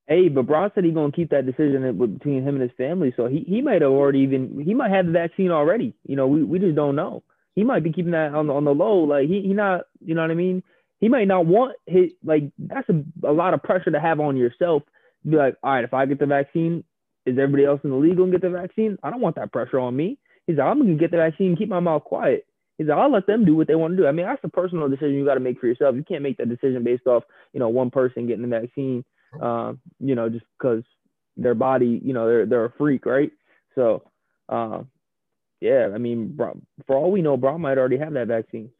Hey, but Bron said he's gonna keep that decision between him and his family. So he, he might have already even he might have the vaccine already. You know, we, we just don't know. He might be keeping that on the on the low. Like he he not you know what I mean. He might not want his like that's a, a lot of pressure to have on yourself. Be like, all right, if I get the vaccine, is everybody else in the league gonna get the vaccine? I don't want that pressure on me. He's like, I'm gonna get the vaccine and keep my mouth quiet. He's like, I'll let them do what they want to do. I mean, that's a personal decision you got to make for yourself. You can't make that decision based off, you know, one person getting the vaccine, um, you know, just because their body, you know, they're they're a freak, right? So, uh, yeah, I mean, for all we know, Bron might already have that vaccine.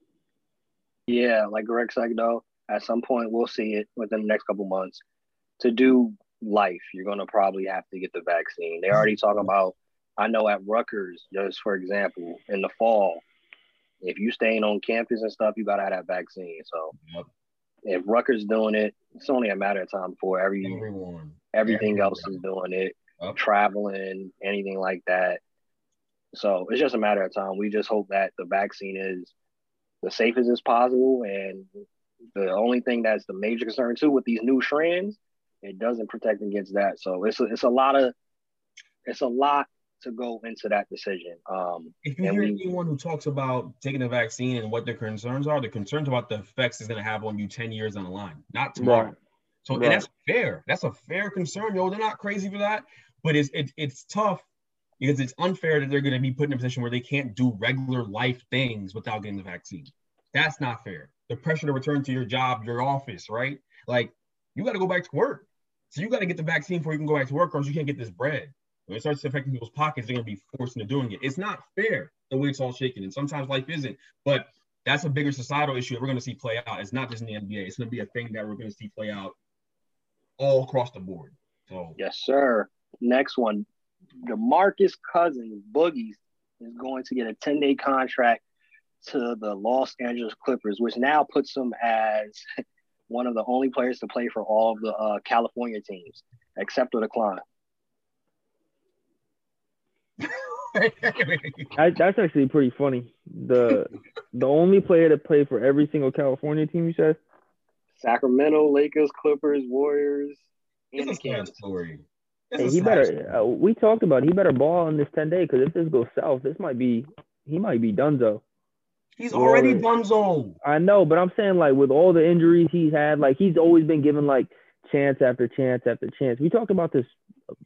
Yeah, like Greg said, though, at some point we'll see it within the next couple months. To do life, you're gonna probably have to get the vaccine. They already talk mm-hmm. about. I know at Rutgers, just for example, in the fall, if you staying on campus and stuff, you gotta have that vaccine. So yep. if Rutgers doing it, it's only a matter of time before every Everyone. everything Everyone. else is doing it, yep. traveling, anything like that. So it's just a matter of time. We just hope that the vaccine is the safest as possible. And the only thing that's the major concern too with these new strands, it doesn't protect against that. So it's a, it's a lot of it's a lot to go into that decision. Um, if you hear we, anyone who talks about taking a vaccine and what their concerns are, the concerns about the effects it's going to have on you 10 years on the line, not tomorrow. Right. So right. and that's fair. That's a fair concern. Yo, they're not crazy for that, but it's it, it's tough because it's unfair that they're going to be put in a position where they can't do regular life things without getting the vaccine. That's not fair. The pressure to return to your job, your office, right? Like you got to go back to work. So you got to get the vaccine before you can go back to work, or else you can't get this bread. When it starts affecting people's pockets, they're gonna be forced into doing it. It's not fair the way it's all shaken, and sometimes life isn't. But that's a bigger societal issue that we're gonna see play out. It's not just in the NBA. It's gonna be a thing that we're gonna see play out all across the board. So yes, sir. Next one, DeMarcus Cousins Boogies is going to get a 10-day contract to the Los Angeles Clippers, which now puts him as one of the only players to play for all of the uh, California teams, except for the Clime. that's actually pretty funny. The the only player to play for every single California team, you said? Sacramento, Lakers, Clippers, Warriors, and it's a story. Hey, he better. Uh, we talked about it. he better ball on this ten day because if this goes south, this might be he might be Dunzo. He's already done, Dunzo. I know, but I'm saying like with all the injuries he's had, like he's always been given like chance after chance after chance. We talked about this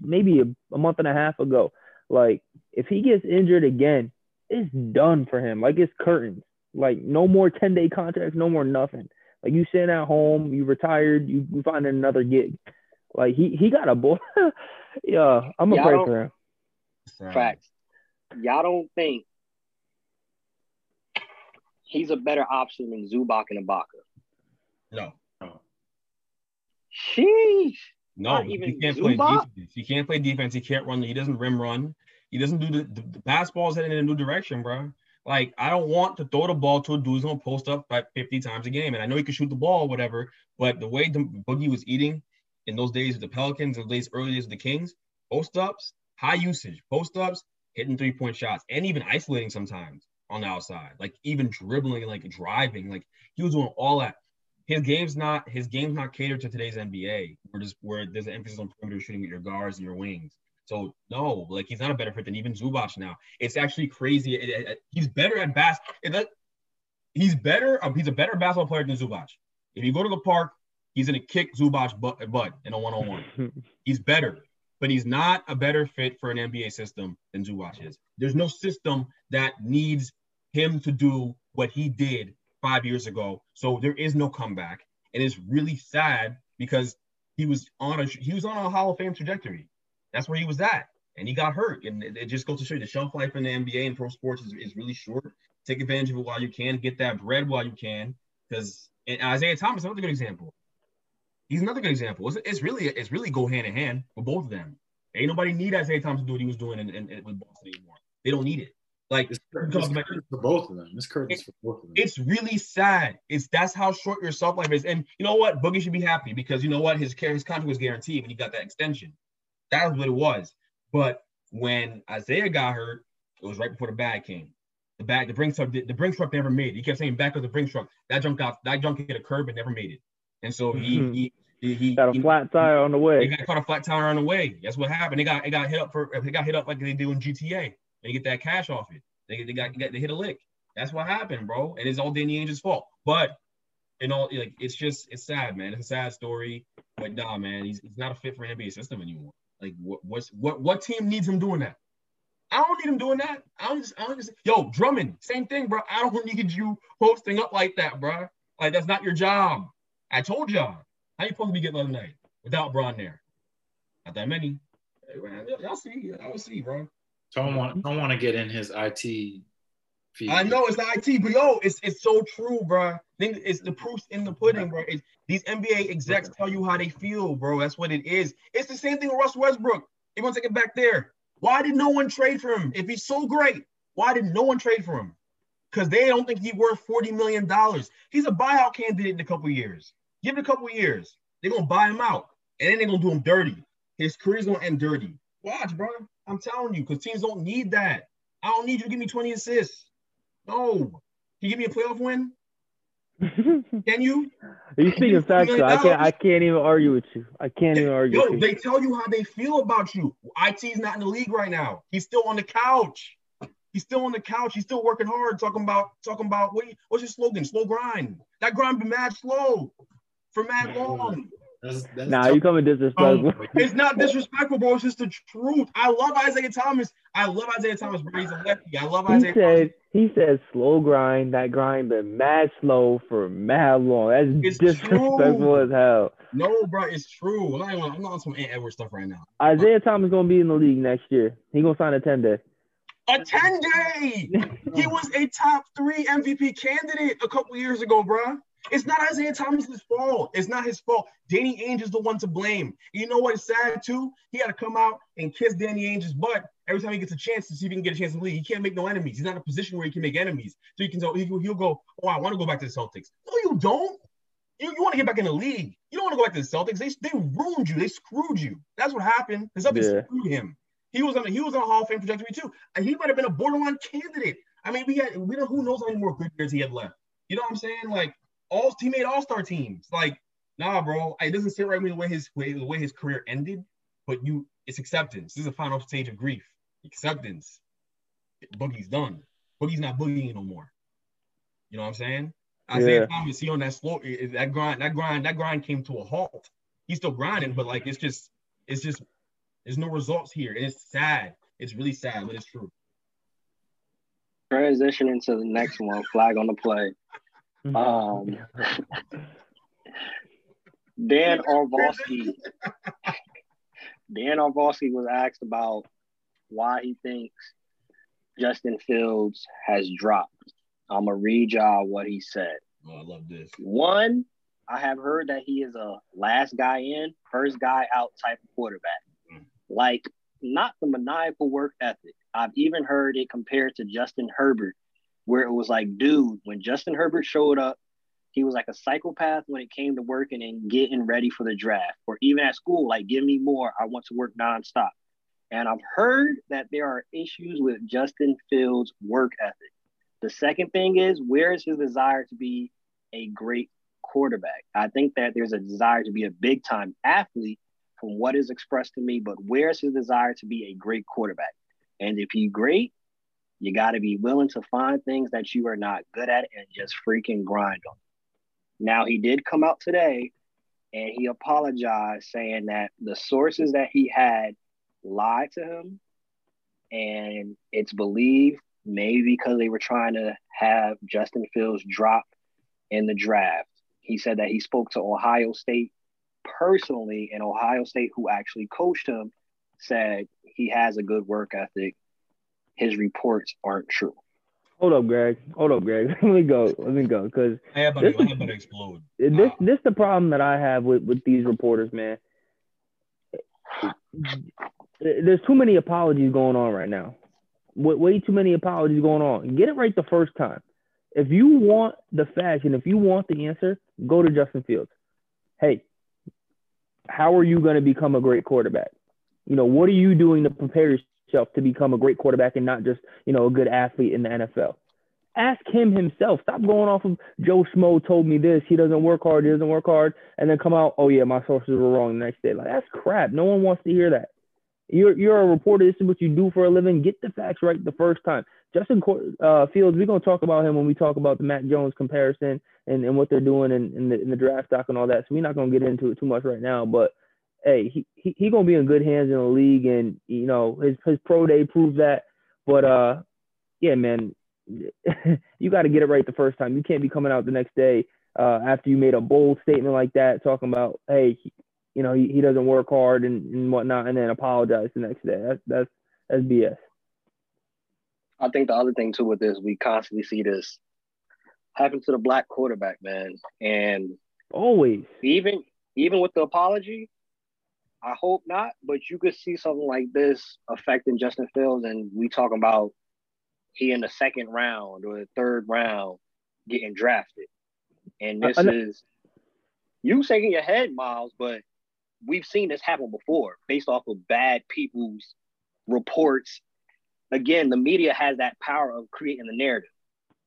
maybe a, a month and a half ago. Like if he gets injured again, it's done for him. Like it's curtains. Like no more 10 day contracts, no more nothing. Like you sitting at home, you retired, you, you find another gig. Like he he got a boy. yeah, I'm gonna pray for him. Facts. Y'all don't think he's a better option than Zubac and Ibaka? No. Sheesh. No, he can't play defense. He can't play defense. He can't run. He doesn't rim run. He doesn't do the, the, the pass ball's heading in a new direction, bro. Like, I don't want to throw the ball to a dude who's gonna post up like 50 times a game. And I know he can shoot the ball, whatever, but the way the Boogie was eating in those days of the Pelicans, those days, early days of the Kings, post ups, high usage, post ups, hitting three point shots, and even isolating sometimes on the outside, like even dribbling, like driving, like he was doing all that his game's not his game's not catered to today's NBA, where just where there's an emphasis on perimeter shooting with your guards and your wings. So no, like he's not a better fit than even Zubac now. It's actually crazy. It, it, it, he's better at bas. he's better. Um, he's a better basketball player than Zubac. If you go to the park, he's gonna kick Zubac butt, butt in a one-on-one. he's better, but he's not a better fit for an NBA system than Zubac is. There's no system that needs him to do what he did five years ago. So there is no comeback, and it's really sad because he was on a he was on a Hall of Fame trajectory. That's where he was at, and he got hurt. And it, it just goes to show you the shelf life in the NBA and pro sports is, is really short. Take advantage of it while you can. Get that bread while you can, because Isaiah Thomas another good example. He's another good example. It's, it's really it's really go hand in hand with both of them. Ain't nobody need Isaiah Thomas to do what he was doing in, in, in with Boston anymore. They don't need it. Like it's, it's for both of them. It's curtains it, for both of them. It's really sad. It's that's how short your self life is. And you know what? Boogie should be happy because you know what? His his contract was guaranteed when he got that extension. That was what it was. But when Isaiah got hurt, it was right before the bag came. The back, the Brinks truck, the, the Brinks truck never made it. He kept saying back of the Brinks truck. That junk got that junk hit a curb and never made it. And so he Mhm. he he, he Got a he- flat tire on the They way. got caught a flat tire on the way. That's what happened. They got it got hit up for they got hit up like they do in GTA. They get that cash off it. They, they got, they hit a lick. That's what happened, bro. And it's all Danny Ainge's fault. But you know, like it's just it's sad, man. It's a sad story. But nah, man, he's, he's not a fit for NBA system anymore. Like what what's what what team needs him doing that? I don't need him doing that. I don't just I don't just yo Drummond, same thing, bro. I don't need you posting up like that, bro. Like that's not your job. I told y'all. How you supposed to be getting other night without Bron there? Not that many. Hey, man, y'all see, y'all see, bro. Don't want mm-hmm. don't want to get in his IT feed. I know it's the IT, but yo, it's it's so true, bro. Think it's the proof's in the pudding, bro. It's, these NBA execs tell you how they feel, bro. That's what it is. It's the same thing with Russ Westbrook. They want to take it back there. Why did no one trade for him? If he's so great, why did no one trade for him? Because they don't think he's worth forty million dollars. He's a buyout candidate in a couple years. Give it a couple years. They're gonna buy him out, and then they're gonna do him dirty. His career's gonna end dirty. Watch, bro. I'm telling you, because teams don't need that. I don't need you to give me 20 assists. No. Can you give me a playoff win? Can you? Are you speaking facts, though. I can't. I can't even argue with you. I can't even argue Yo, they tell you how they feel about you. IT's not in the league right now. He's still on the couch. He's still on the couch. He's still working hard. Talking about talking about what? What's your slogan? Slow grind. That grind be mad slow for mad long. That's, that's Nah, you coming disrespectful. Oh, it's not disrespectful, bro. It's just the truth. I love Isaiah Thomas. I love Isaiah Thomas, bro. He's a lefty. I love He Isaiah Thomas. he said slow grind. That grind been mad slow for mad long. That's It's disrespectful true. as hell. No, bro, it's true. I'm not, I'm not on some Ant Edwards stuff right now. Isaiah Thomas gonna be in the league next year. He gonna sign a ten day. A 10 day. He was a top three MVP candidate a couple years ago, bro. It's not Isaiah Thomas's fault. It's not his fault. Danny Ainge is the one to blame. You know what is sad too? He had to come out and kiss Danny Ainge's butt every time he gets a chance to see if he can get a chance in the league. He can't make no enemies. He's not in a position where he can make enemies. So he can so he, he'll go, oh, I want to go back to the Celtics. No, you don't. You, you want to get back in the league. You don't want to go back to the Celtics. They, they ruined you. They screwed you. That's what happened. The Celtics Yeah. screwed him. He was on a, he was on a Hall of Fame trajectory too. And he might have been a borderline candidate. I mean, we had we don't who knows how many more good years he had left. You know what I'm saying? Like all he made all star teams. Like nah, bro, it doesn't sit right with me the way his way, the way his career ended. But you, it's acceptance. This is a final stage of grief. Acceptance. Boogie's done. Boogie's not boogieing no more. You know what I'm saying? Isaiah Yeah. Thomas, he on that slow eh, eh, that grind, that grind, that grind came to a halt. He's still grinding, but like it's just, it's just, there's no results here. And it's sad. It's really sad, but it's true. Transitioning to the next one, flag on the play. Um, Dan Orlovsky. Dan Orlovsky was asked about why he thinks Justin Fields has dropped. I'm gonna read y'all what he said. Oh, I love this. One, I have heard that he is a last guy in, first guy out type of quarterback. Mm. Like, not the maniacal work ethic. I've even heard it compared to Justin Herbert, where it was like, dude, when Justin Herbert showed up, he was like a psychopath when it came to working and getting ready for the draft, or even at school, like, give me more. I want to work nonstop. And I've heard that there are issues with Justin Fields' work ethic. The second thing is, where is his desire to be a great quarterback? I think that there's a desire to be a big time athlete from what is expressed to me, but where's his desire to be a great quarterback? And if he's great, you got to be willing to find things that you are not good at and just freaking grind on. Now, he did come out today and he apologized, saying that the sources that he had lied to him. And it's believed maybe because they were trying to have Justin Fields drop in the draft. He said that he spoke to Ohio State personally, and Ohio State, who actually coached him, said he has a good work ethic. His reports aren't true. Hold up, Greg. Hold up, Greg. Let me go. Let me go. Cause I have better, This I is- have better explode. this Wow. this the problem that I have with with these reporters, man. There's too many apologies going on right now. Way, way too many apologies going on. Get it right the first time. If you want the facts and if you want the answer, go to Justin Fields. Hey, how are you going to become a great quarterback? You know, what are you doing to prepare yourself to become a great quarterback and not just, you know, a good athlete in the NFL? Ask him himself. Stop going off of Joe Schmo told me this. He doesn't work hard. He doesn't work hard, and then come out. Oh yeah, my sources were wrong the next day. Like that's crap. No one wants to hear that. You're you're a reporter. This is what you do for a living. Get the facts right the first time. Justin uh, Fields, we're gonna talk about him when we talk about the Matt Jones comparison and, and what they're doing in, in, the, in the draft stock and all that. So we're not gonna get into it too much right now. But hey, he he, he gonna be in good hands in the league, and you know his his pro day proved that. But uh, yeah, man, you got to get it right the first time. You can't be coming out the next day uh, after you made a bold statement like that, talking about hey, you know, he, he doesn't work hard and, and whatnot, and then apologize the next day. That's that's that's BS. I think the other thing too with this, we constantly see this happen to the black quarterback, man. And always even even with the apology, I hope not, but you could see something like this affecting Justin Fields, and we talking about he in the second round or the third round getting drafted. And this uh, is you shaking your head, Miles, but we've seen this happen before based off of bad people's reports. Again, the media has that power of creating the narrative.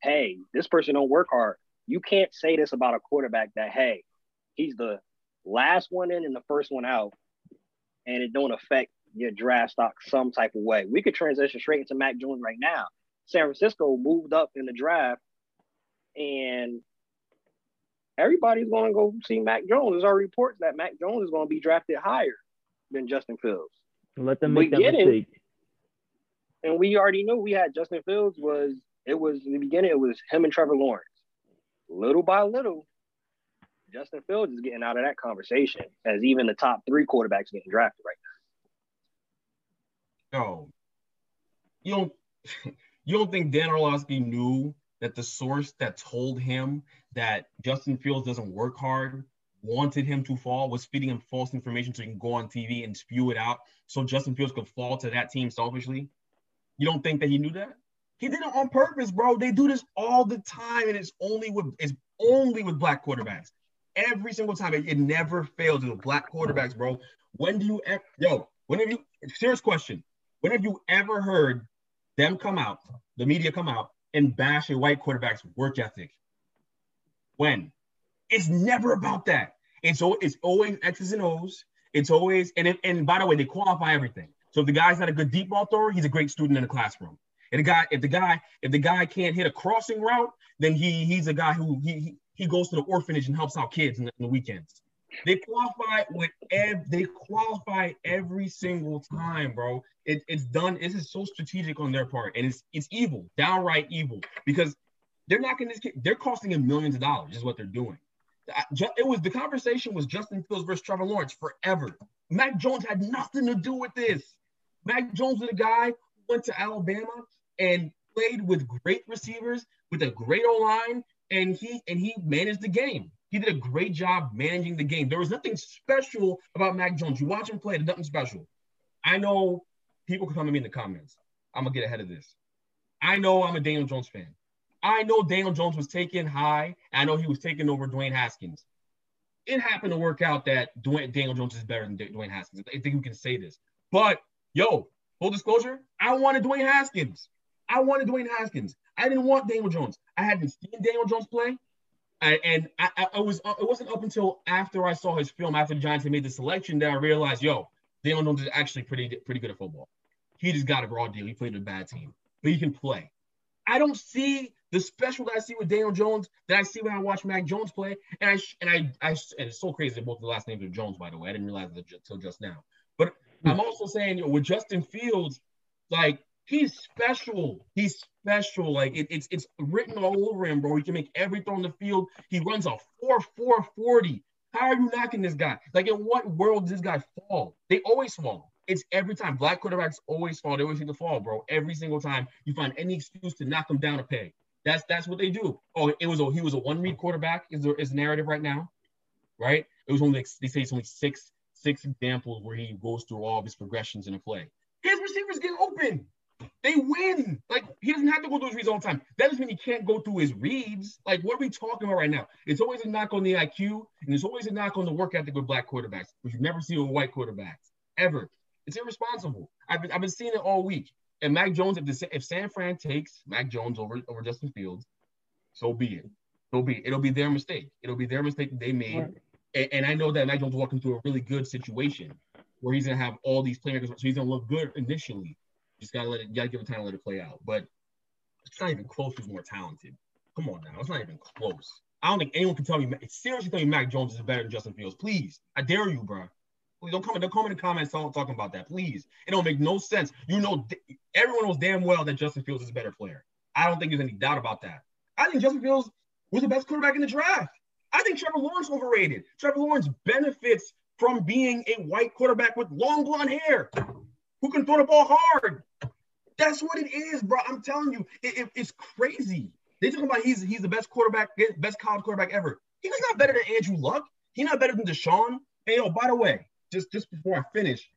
Hey, this person don't work hard. You can't say this about a quarterback that hey, he's the last one in and the first one out, and it don't affect your draft stock some type of way. We could transition straight into Mac Jones right now. San Francisco moved up in the draft, and everybody's going to go see Mac Jones. There's already reports that Mac Jones is going to be drafted higher than Justin Fields. Let them make that mistake. And we already knew we had Justin Fields was it was in the beginning it was him and Trevor Lawrence. Little by little, Justin Fields is getting out of that conversation as even the top three quarterbacks getting drafted right now. No, you don't. You don't think Dan Orlovsky knew that the source that told him that Justin Fields doesn't work hard wanted him to fall was feeding him false information so he can go on TV and spew it out so Justin Fields could fall to that team selfishly? You don't think that he knew that? He did it on purpose, bro. They do this all the time, and it's only with it's only with black quarterbacks. Every single time, it, it never fails with black quarterbacks, bro. When do you ever, yo? When have you? Serious question. When have you ever heard them come out, the media come out and bash a white quarterback's work ethic. When? It's never about that. It's, it's always X's and O's. It's always, and, it, and by the way, they qualify everything. So if the guy's not a good deep ball thrower, he's a great student in the classroom. And the guy, if the guy, if the guy can't hit a crossing route, then he he's a guy who he he goes to the orphanage and helps out kids in the, in the weekends. They qualify with ev- they qualify every single time, bro. It, it's done. This is so strategic on their part, and it's it's evil, downright evil, because they're not going to. They're costing him millions of dollars. Is what they're doing. It was the conversation was Justin Fields versus Trevor Lawrence forever. Mac Jones had nothing to do with this. Mac Jones was a guy who went to Alabama and played with great receivers with a great O line, and he and he managed the game. He did a great job managing the game. There was nothing special about Mac Jones. You watch him play, there's nothing special. I know people can come to me in the comments. I'm gonna get ahead of this. I know I'm a Daniel Jones fan. I know Daniel Jones was taken high. I know he was taking over Dwayne Haskins. It happened to work out that Dwayne, Daniel Jones is better than Dwayne Haskins. I think we can say this. But yo, full disclosure, I wanted Dwayne Haskins. I wanted Dwayne Haskins. I didn't want Daniel Jones. I hadn't seen Daniel Jones play. I, and I, I, was uh, it wasn't up until after I saw his film after the Giants had made the selection that I realized, yo, Daniel Jones is actually pretty pretty good at football. He just got a raw deal. He played a bad team, but he can play. I don't see the special that I see with Daniel Jones that I see when I watch Mac Jones play. And I and I, I and it's so crazy that both the last names are Jones, by the way. I didn't realize that until just now. But I'm also saying you know, with Justin Fields, like he's special. He's special. Like it, it's it's written all over him, bro. He can make every throw on the field. He runs a 4 4 40. How are you knocking this guy? Like, in what world does this guy fall? They always fall. It's every time. Black quarterbacks always fall. They always need to fall, bro. Every single time you find any excuse to knock them down a peg. That's that's what they do. Oh, it was a he was a one read quarterback. Is there is narrative right now, right? It was only they say it's only six six examples where he goes through all of his progressions in a play. His receivers get open. They win. Like he doesn't have to go through his reads all the time. That doesn't mean he can't go through his reads. Like what are we talking about right now? It's always a knock on the IQ, and it's always a knock on the work ethic with black quarterbacks, which you never see with white quarterbacks ever. It's irresponsible. I've been, I've been seeing it all week. And Mac Jones, if the, if San Fran takes Mac Jones over over Justin Fields, so be it. So be it. It'll be their mistake. It'll be their mistake that they made. Right. And, and I know that Mac Jones walking through a really good situation where he's gonna have all these playmakers, so he's gonna look good initially. Just gotta let it, gotta give it time to let it play out. But it's not even close. Who's more talented? Come on now, it's not even close. I don't think anyone can tell me. Seriously, tell me Mac Jones is better than Justin Fields. Please, I dare you, bro. Please don't come. Don't come in the comments talking about that. Please, it don't make no sense. You know, everyone knows damn well that Justin Fields is a better player. I don't think there's any doubt about that. I think Justin Fields was the best quarterback in the draft. I think Trevor Lawrence overrated. Trevor Lawrence benefits from being a white quarterback with long blonde hair who can throw the ball hard. That's what it is, bro. I'm telling you, it, it, it's crazy. They talking about he's he's the best quarterback, best college quarterback ever. He's not better than Andrew Luck. He's not better than Deshaun. Hey, yo, by the way, just just before I finish,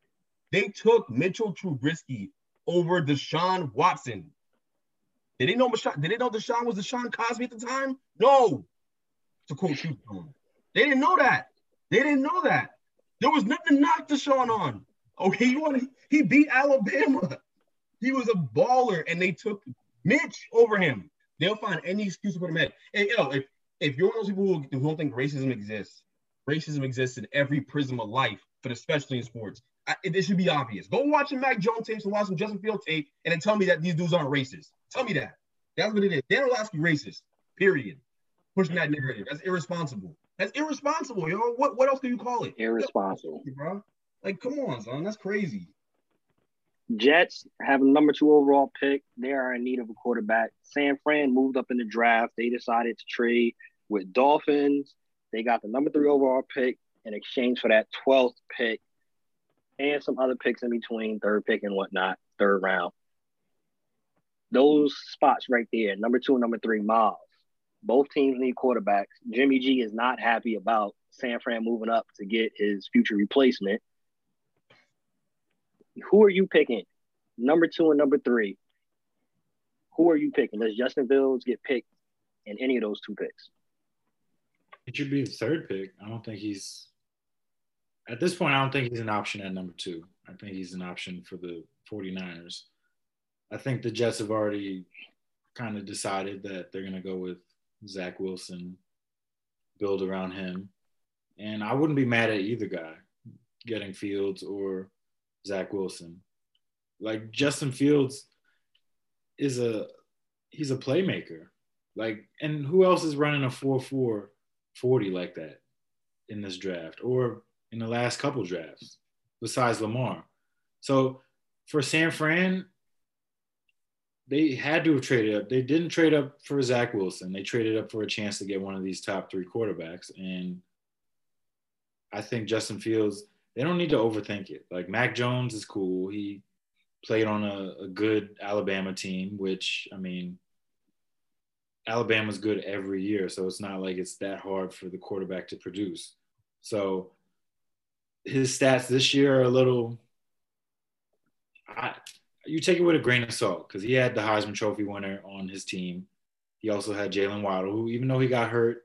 they took Mitchell Trubisky over Deshaun Watson. Did they know Deshaun, did they know Deshaun was Deshaun Cosby at the time? No. To quote you, they didn't know that. They didn't know that. There was nothing to knock Deshaun on. Oh, okay, you want he beat Alabama. He was a baller, and they took Mitch over him. They'll find any excuse to put him in. And you know, if if you're one of those people who, who don't think racism exists, racism exists in every prism of life, but especially in sports. I, it, should be obvious. Go watch some Mac Jones tapes and watch some Justin Field tape, and then tell me that these dudes aren't racist. Tell me that. That's what it is. Dan Orlovsky racist. Period. Pushing that narrative. That's irresponsible. That's irresponsible, yo. What what else do you call it? Irresponsible, bro. Like, come on, son. That's crazy. Jets have a number two overall pick. They are in need of a quarterback. San Fran moved up in the draft. They decided to trade with Dolphins. They got the number three overall pick in exchange for that 12th pick and some other picks in between, third pick and whatnot, third round. Those spots right there, number two and number three, Miles. Both teams need quarterbacks. Jimmy G is not happy about San Fran moving up to get his future replacement. Who are you picking? Number two and number three. Who are you picking? Does Justin Fields get picked in any of those two picks? It should be the third pick. I don't think he's at this point, I don't think he's an option at number two. I think he's an option for the 49ers. I think the Jets have already kind of decided that they're going to go with Zach Wilson, build around him. And I wouldn't be mad at either guy getting Fields or Zach Wilson. Like Justin Fields is a he's a playmaker. Like and who else is running a 4-4 40 like that in this draft or in the last couple drafts besides Lamar. So for San Fran, they had to have traded up. They didn't trade up for Zach Wilson. They traded up for a chance to get one of these top three quarterbacks. And I think Justin Fields, they don't need to overthink it. Like Mac Jones is cool. He played on a, a good Alabama team, which I mean, Alabama's good every year. So it's not like it's that hard for the quarterback to produce. So his stats this year are a little. I, you take it with a grain of salt because he had the Heisman Trophy winner on his team. He also had Jaylen Waddle, who, even though he got hurt,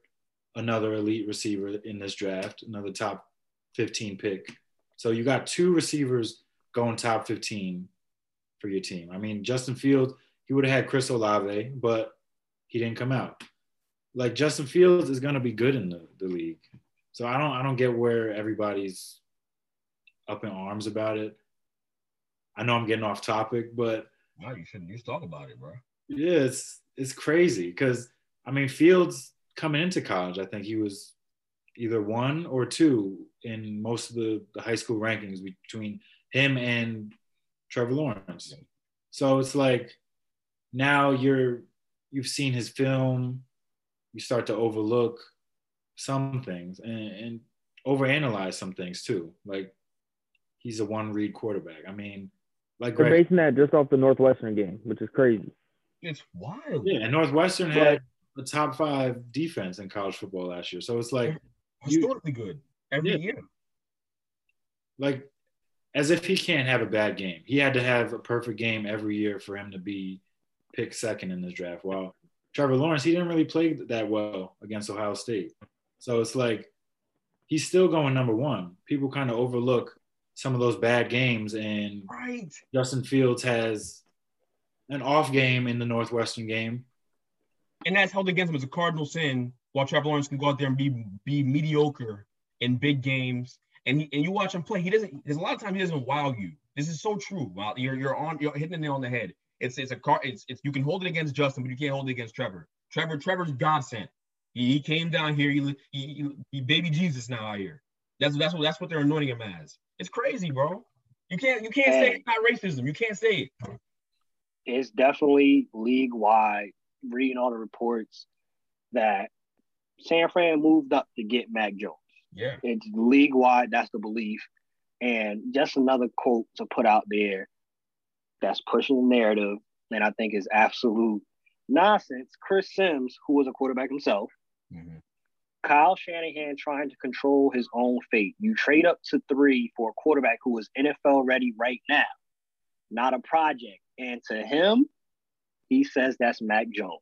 another elite receiver in this draft, another top 15 pick. So you got two receivers going top 15 for your team. I mean, Justin Fields, he would have had Chris Olave, but he didn't come out. Like Justin Fields is going to be good in the, the league. So I don't I don't get where everybody's up in arms about it. I know I'm getting off topic, but no, you shouldn't. You talk about it, bro. Yeah, it's it's crazy because I mean Fields coming into college, I think he was either one or two in most of the, the high school rankings between him and Trevor Lawrence. So it's like now you're you've seen his film, you start to overlook some things and, and overanalyze some things too. Like he's a one read quarterback. I mean, like Greg, they're basing that just off the Northwestern game, which is crazy. It's wild. Yeah, and Northwestern but, had a top five defense in college football last year, so it's like historically you, good every yeah. year. Like, as if he can't have a bad game. He had to have a perfect game every year for him to be picked second in this draft. While Trevor Lawrence, he didn't really play that well against Ohio State, so it's like he's still going number one. People kind of overlook some of those bad games and right. Justin Fields has an off game in the Northwestern game. And that's held against him as a cardinal sin, while Trevor Lawrence can go out there and be be mediocre in big games. And he, and you watch him play, he doesn't. There's a lot of times he doesn't wow you. This is so true. Wow, you're you're on you're hitting the nail on the head. It's it's a car. It's it's you can hold it against Justin, but you can't hold it against Trevor. Trevor Trevor's God sent. He, he came down here. He, he, he baby Jesus now out here. That's that's what that's what they're anointing him as. It's crazy, bro. You can't you can't say it's not racism. You can't say it. It's definitely league wide. Reading all the reports that San Fran moved up to get Mac Jones. Yeah, it's league wide. That's the belief. And just another quote to put out there that's pushing the narrative, and I think is absolute nonsense. Chris Simms, who was a quarterback himself, mm-hmm. Kyle Shanahan trying to control his own fate. You trade up to three for a quarterback who is NFL ready right now, not a project. And to him, he says that's Mac Jones.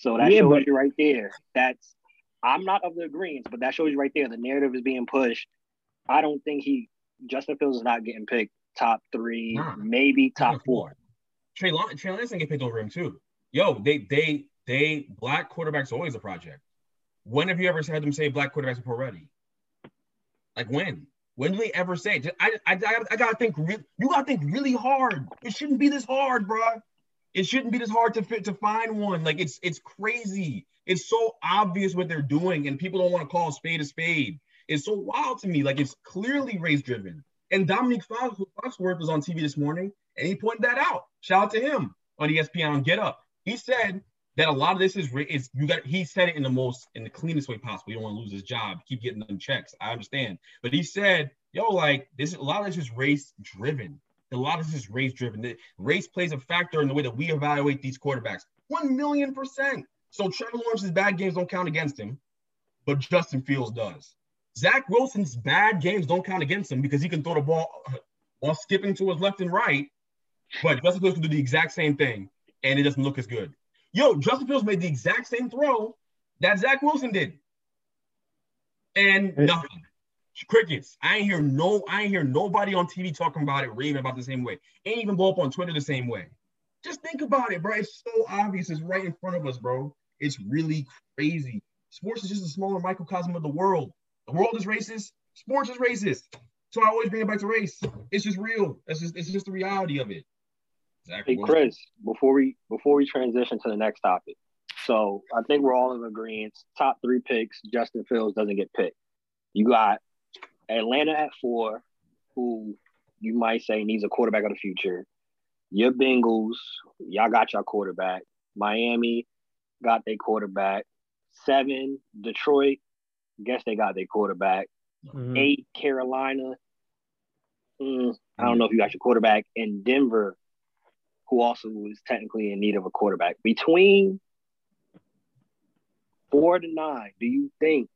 So that yeah, shows but- you right there. That's I'm not of the agreement, but that shows you right there. The narrative is being pushed. I don't think he Justin Fields is not getting picked top three, nah, maybe top four. Trey Lance, Trey Lance didn't get picked over him too. Yo, they they they black quarterbacks are always a project. When have you ever had them say black quarterbacks before ready? Like when? When do they ever say? I, I, I, I gotta think. Re- you gotta think really hard. It shouldn't be this hard, bro. It shouldn't be this hard to fit to find one. Like it's it's crazy. It's so obvious what they're doing, and people don't want to call a spade a spade. It's so wild to me. Like it's clearly race driven. And Dominique Foxworth was on TV this morning, and he pointed that out. Shout out to him on ESPN on Get Up. He said that a lot of this is is you got. He said it in the most in the cleanest way possible. You don't want to lose his job. Keep getting them checks. I understand, but he said, "Yo, like this. A lot of this is race driven. A lot of this is race driven. Race plays a factor in the way that we evaluate these quarterbacks. One million percent. So Trevor Lawrence's bad games don't count against him, but Justin Fields does. Zach Wilson's bad games don't count against him because he can throw the ball uh, while skipping to his left and right. But Justin Fields can do the exact same thing, and it doesn't look as good. Yo, Justin Fields made the exact same throw that Zach Wilson did, and nothing. Crickets. I ain't hear no. I ain't hear nobody on TV talking about it, raving about the same way. Ain't even blow up on Twitter the same way. Just think about it, bro. It's so obvious. It's right in front of us, bro. It's really crazy. Sports is just a smaller microcosm of the world. The world is racist. Sports is racist. So I always bring it back to race. It's just real. It's just it's just the reality of it. Exactly. Hey Chris, before we before we transition to the next topic, so I think we're all in agreement. Top three picks, Justin Fields doesn't get picked. You got Atlanta at four, who you might say needs a quarterback of the future. Your Bengals, y'all got your quarterback. Miami got their quarterback. Seven, Detroit, guess they got their quarterback. Mm-hmm. Eight, Carolina. Mm, I don't know if you got your quarterback. in Denver, who also is technically in need of a quarterback. Between four to nine, do you think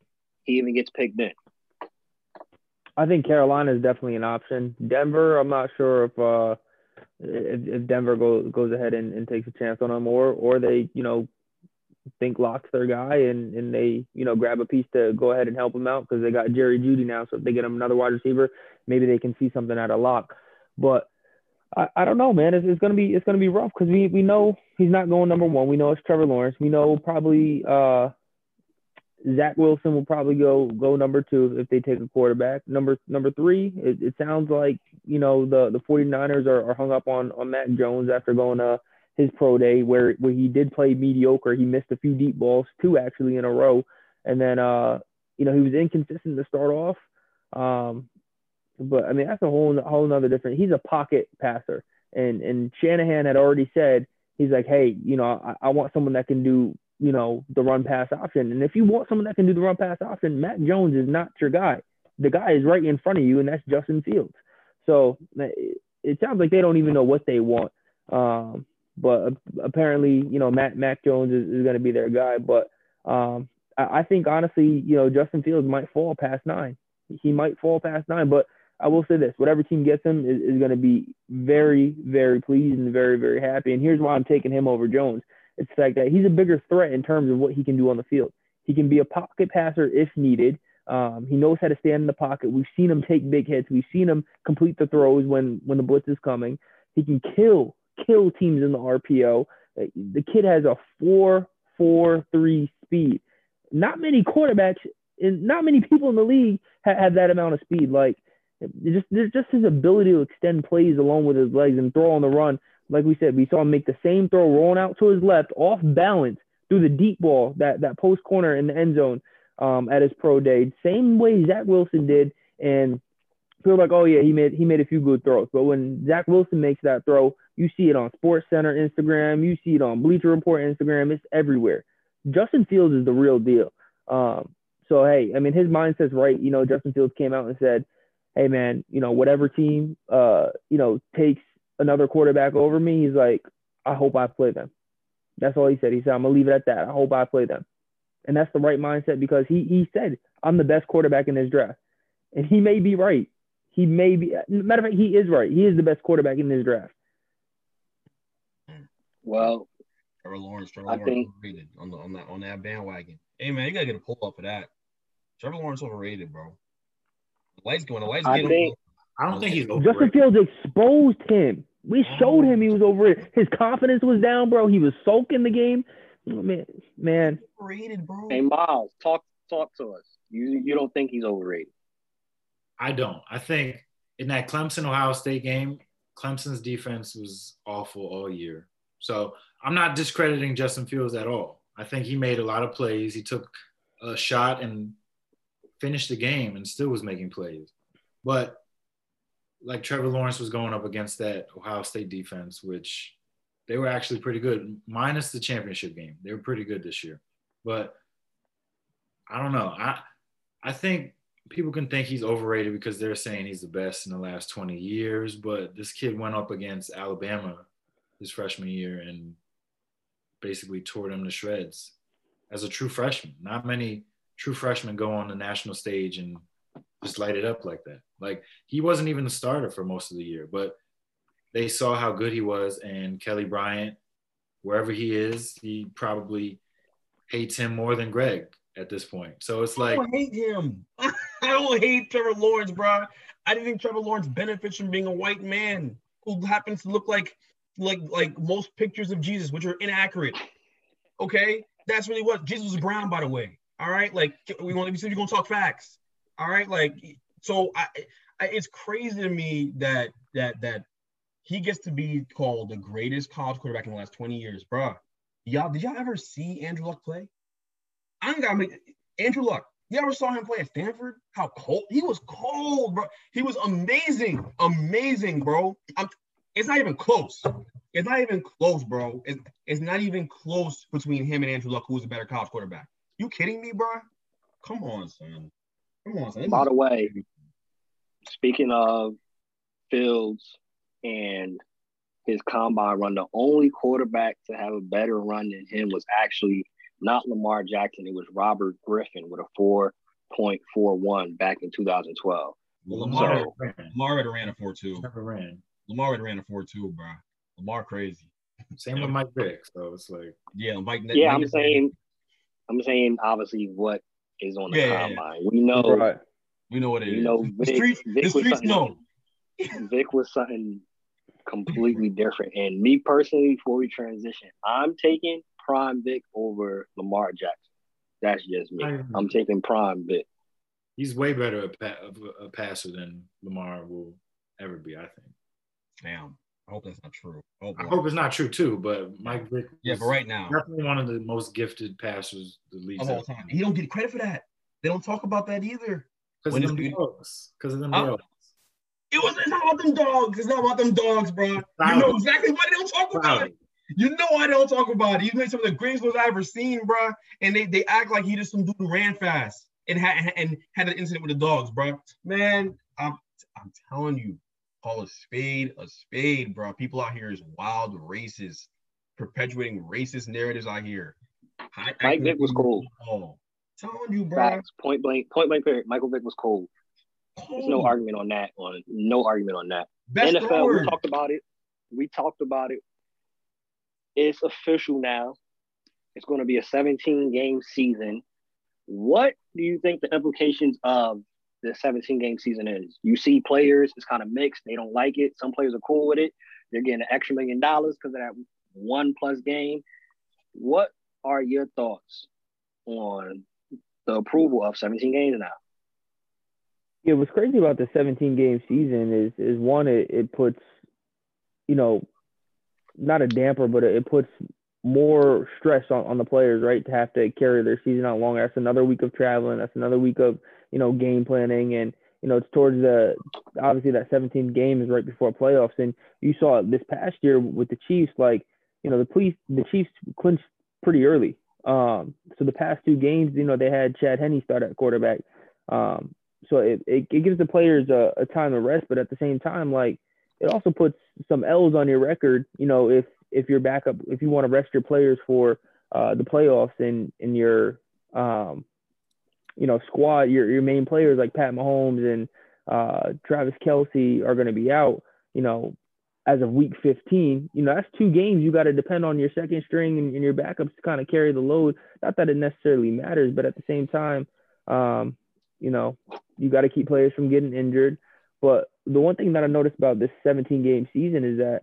he even gets picked in? I think Carolina is definitely an option. Denver, I'm not sure if uh, if, if Denver goes goes ahead and, and takes a chance on him, or or they you know think Lock's their guy and, and they, you know, grab a piece to go ahead and help him out because they got Jerry Jeudy now. So if they get him another wide receiver, maybe they can see something out of Lock. But I, I don't know, man. It's, it's gonna be it's gonna be rough because we we know he's not going number one. We know it's Trevor Lawrence. We know probably uh, Zach Wilson will probably go go number two if they take a quarterback. Number number three, it, it sounds like you know the the 49ers are, are hung up on on Mac Jones after going to his pro day where where he did play mediocre. He missed a few deep balls, two actually in a row, and then uh, you know he was inconsistent to start off. Um, but I mean that's a whole whole another different. He's a pocket passer, and and Shanahan had already said he's like, hey, you know, I, I want someone that can do you know the run pass option, and if you want someone that can do the run pass option, Matt Jones is not your guy. The guy is right in front of you, and that's Justin Fields. So it, sounds like they don't even know what they want. Um, but apparently, you know, Matt Mac Jones is, is going to be their guy. But um, I, I, think honestly, you know, Justin Fields might fall past nine. He might fall past nine. But I will say this: whatever team gets him is, is going to be very, very pleased and very, very happy. And here's why I'm taking him over Jones. It's the fact that he's a bigger threat in terms of what he can do on the field. He can be a pocket passer if needed. Um, he knows how to stand in the pocket. We've seen him take big hits. We've seen him complete the throws when when the blitz is coming He can kill kill teams in the RPO. The kid has a four four three speed. Not many quarterbacks and not many people in the league have, have that amount of speed. Like just just his ability to extend plays along with his legs and throw on the run. Like we said, we saw him make the same throw rolling out to his left off balance through the deep ball, that that post corner in the end zone um, at his pro day. Same way Zach Wilson did, and feel like, oh yeah, he made he made a few good throws. But when Zach Wilson makes that throw, you see it on Sports Center Instagram, you see it on Bleacher Report Instagram. It's everywhere. Justin Fields is the real deal. Um, so hey, I mean his mindset's right. You know, Justin Fields came out and said, "Hey man, you know whatever team uh you know takes another quarterback over me, he's like, I hope I play them." That's all he said. He said, "I'm gonna leave it at that. I hope I play them," and that's the right mindset because he he said, "I'm the best quarterback in this draft," and he may be right. He may be. Matter of fact, he is right. He is the best quarterback in this draft. Well, Trevor Lawrence, Trevor I Lawrence think- overrated on the on that on that bandwagon. Hey man, you gotta get a pull up for that. Trevor Lawrence overrated, bro. The lights going, the lights I get think- I don't think he's overrated. Justin overrated. Fields exposed him. We oh. showed him he was over it. His confidence was down, bro. He was sulking the game. Oh, man, man, overrated, bro. hey Miles, talk talk to us. You you don't think he's overrated? I don't. I think in that Clemson Ohio State game, Clemson's defense was awful all year. So I'm not discrediting Justin Fields at all. I think he made a lot of plays. He took a shot and finished the game and still was making plays. But like Trevor Lawrence was going up against that Ohio State defense, which they were actually pretty good, minus the championship game. They were pretty good this year. But I don't know. I I think people can think he's overrated because they're saying he's the best in the last 20 years, but this kid went up against Alabama his freshman year and basically tore them to shreds as a true freshman. Not many true freshmen go on the national stage and just light it up like that. Like he wasn't even the starter for most of the year, but they saw how good he was and Kelly Bryant, wherever he is, he probably hates him more than Greg at this point. So it's I like don't hate him. I don't hate Trevor Lawrence, bro. I didn't think Trevor Lawrence benefits from being a white man who happens to look like like like most pictures of Jesus, which are inaccurate. Okay, that's really what Jesus was brown, by the way. All right, like we want to be we're gonna talk facts. All right, like so I, I it's crazy to me that that that he gets to be called the greatest college quarterback in the last 20 years, bro. Y'all, did y'all ever see Andrew Luck play? I ain't gotta make Andrew Luck. You ever saw him play at Stanford? How cold he was cold, bro. He was amazing, amazing, bro. I'm, it's not even close. It's not even close, bro. It's, it's not even close between him and Andrew Luck, who's a better college quarterback. You kidding me, bro? Come on, son. Come on, By the way, speaking of Fields and his combine run, the only quarterback to have a better run than him was actually not Lamar Jackson. It was Robert Griffin with a 4.41 back in 2012. Well, Lamar, So- Lamar had ran a 4-2. never ran. Lamar had ran a 4-2, bro. Lamar crazy. Same with Mike Vick. So it's like Yeah, Mike. Yeah, Mike I'm is- saying, I'm saying obviously what is on the Yeah, yeah, yeah. combine. We know, right. we know what it is. you know, the Vic, streets, Vic the was streets something- know. Vic was something completely different. And me personally, before we transition, I'm taking Prime Vic over Lamar Jackson. That's just me. I'm taking Prime Vic. he's way better a, pa- a, a passer than Lamar will ever be. I think. Damn. I hope that's not true. Oh, I hope it's not true too, but Mike Vick. Yeah, but right now, definitely one of the most gifted passers the league's of all time, he don't get credit for that. They don't talk about that either. Because of them dogs. Because of them dogs. It was it's not about them dogs. It's not about them dogs, bro. You know exactly why they don't talk about it. You know why they don't talk about it. He's made some of the greatest throws I've ever seen, bro. And they, they act like he just some dude who ran fast and had and had an incident with the dogs, bro. Man, I'm I'm telling you, call a spade a spade, bro. People out here is wild racist, perpetuating racist narratives out here. High Mike Vick was cold. Oh, telling you, bro. Facts. Point blank. Point blank. Period. Michael Vick was cold. There's no argument on that. On no argument on that. Best NFL. thrower. We talked about it. We talked about it. It's official now. It's going to be a 17 game season. What do you think the implications of the 17 game season is. You see players, it's kind of mixed. They don't like it. Some players are cool with it. They're getting an extra million dollars because of that one plus game. What are your thoughts on the approval of 17 games now? Yeah, what's crazy about the 17 game season is is one, it, it puts, you know, not a damper, but it puts more stress on, on the players, right? To have to carry their season out longer. That's another week of traveling. That's another week of, you know, game planning. And, you know, it's towards the, obviously that 17 games right before playoffs. And you saw this past year with the Chiefs, like, you know, the police, the Chiefs clinched pretty early. Um, so the past two games, you know, they had Chad Henne start at quarterback. Um, so it, it, it gives the players a, a time of rest, but at the same time, like, it also puts some L's on your record. You know, if if you're backup, if you want to rest your players for uh, the playoffs and in your um, you know squad, your your main players like Pat Mahomes and uh, Travis Kelce are going to be out. You know, as of week 15, you know that's two games you got to depend on your second string and, and your backups to kind of carry the load. Not that it necessarily matters, but at the same time, um, you know, you got to keep players from getting injured. But the one thing that I noticed about this 17 game season is that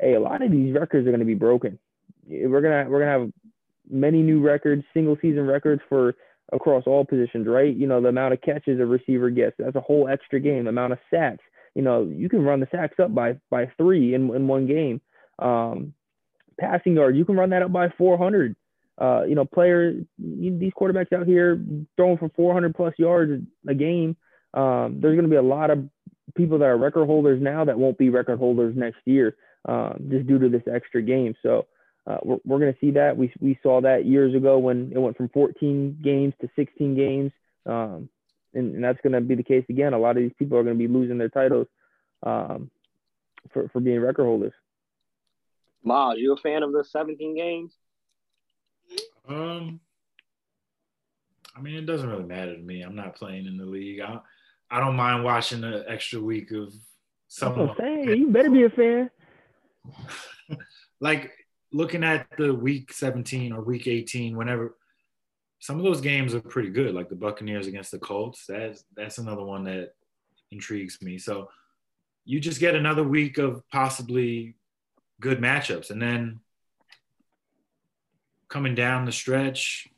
hey, a lot of these records are going to be broken. We're gonna we're gonna have many new records, single season records for across all positions, right? You know, the amount of catches a receiver gets, that's a whole extra game. The amount of sacks, you know, you can run the sacks up by by three in, in one game. Um, passing yards, you can run that up by 400. Uh, you know, players, these quarterbacks out here throwing for 400 plus yards a game. Um, there's going to be a lot of people that are record holders now that won't be record holders next year um, just due to this extra game. So uh, we're, we're going to see that. We, we saw that years ago when it went from 14 games to 16 games. Um, and, and, that's going to be the case again. A lot of these people are going to be losing their titles um, for, for being record holders. Miles, you a fan of the 17 games? Um, I mean, it doesn't really matter to me. I'm not playing in the league. I, I don't mind watching an extra week of someone. Hey, you better be a fan. like looking at the week 17 or week 18, whenever some of those games are pretty good, like the Buccaneers against the Colts. That's that's another one that intrigues me. So you just get another week of possibly good matchups, and then coming down the stretch,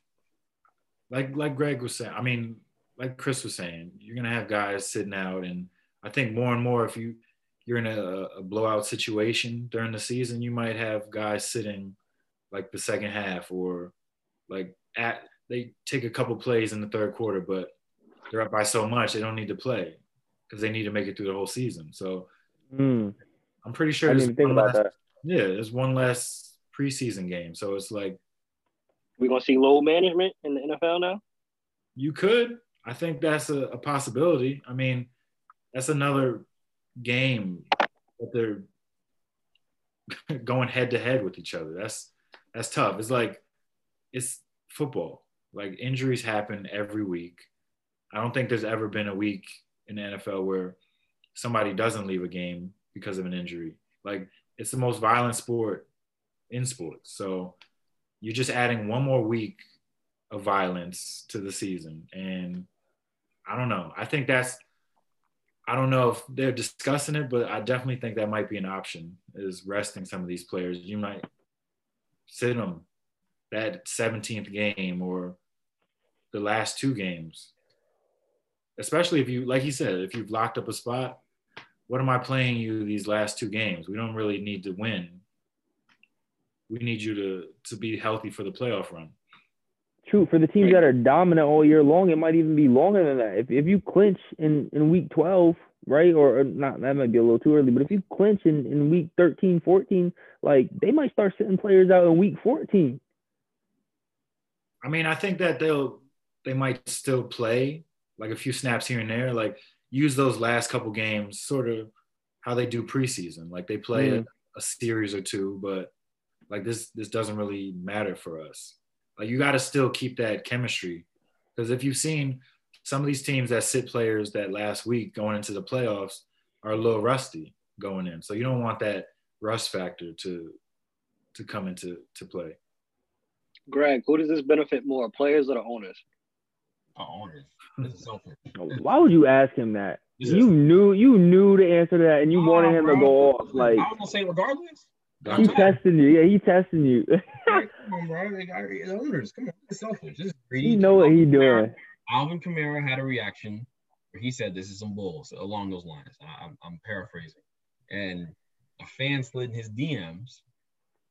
like like Greg was saying, I mean, like Chris was saying, you're gonna have guys sitting out, and I think more and more if you you're in a, a blowout situation during the season, you might have guys sitting like the second half or like at they take a couple plays in the third quarter, but they're up by so much they don't need to play because they need to make it through the whole season. So mm. I'm pretty sure there's one less, yeah, there's one less preseason game. So it's like we're gonna see low management in the NFL now. You could. I think that's a, a possibility. I mean, that's another game that they're going head to head with each other. That's that's tough. It's like it's football. Like injuries happen every week. I don't think there's ever been a week in the NFL where somebody doesn't leave a game because of an injury. Like it's the most violent sport in sports. So you're just adding one more week of violence to the season. And I don't know. I think that's I don't know if they're discussing it, but I definitely think that might be an option is resting some of these players. You might sit them that 17th game or the last two games. Especially if you, like he said, if you've locked up a spot, what am I playing you these last two games? We don't really need to win. We need you to to be healthy for the playoff run. True. For the teams that are dominant all year long, it might even be longer than that. If if you clinch in, in week 12, right? Or, or not, that might be a little too early, but if you clinch in, in week 13, 14, like they might start sitting players out in week 14. I mean, I think that they'll, they might still play like a few snaps here and there, like use those last couple games, sort of how they do preseason. Like they play mm. a, a series or two, but like this, this doesn't really matter for us. Like you got to still keep that chemistry because if you've seen some of these teams that sit players that last week going into the playoffs are a little rusty going in. So you don't want that rust factor to to come into to play. Greg, who does this benefit more, players or the owners? Oh, owners. This is selfish. Why would you ask him that? This You is- knew you knew the answer to that, and you Nah, wanted him to go off. Like I was gonna say regardless. He testing you. Yeah, he testing you. Come on, bro. Like, I, the owners, come on. This selfish. This is greedy. he know what he doing. Kamara- Alvin Kamara had a reaction where he said, "This is some bulls." Along those lines, I, I'm, I'm paraphrasing, and a fan slid in his DMs.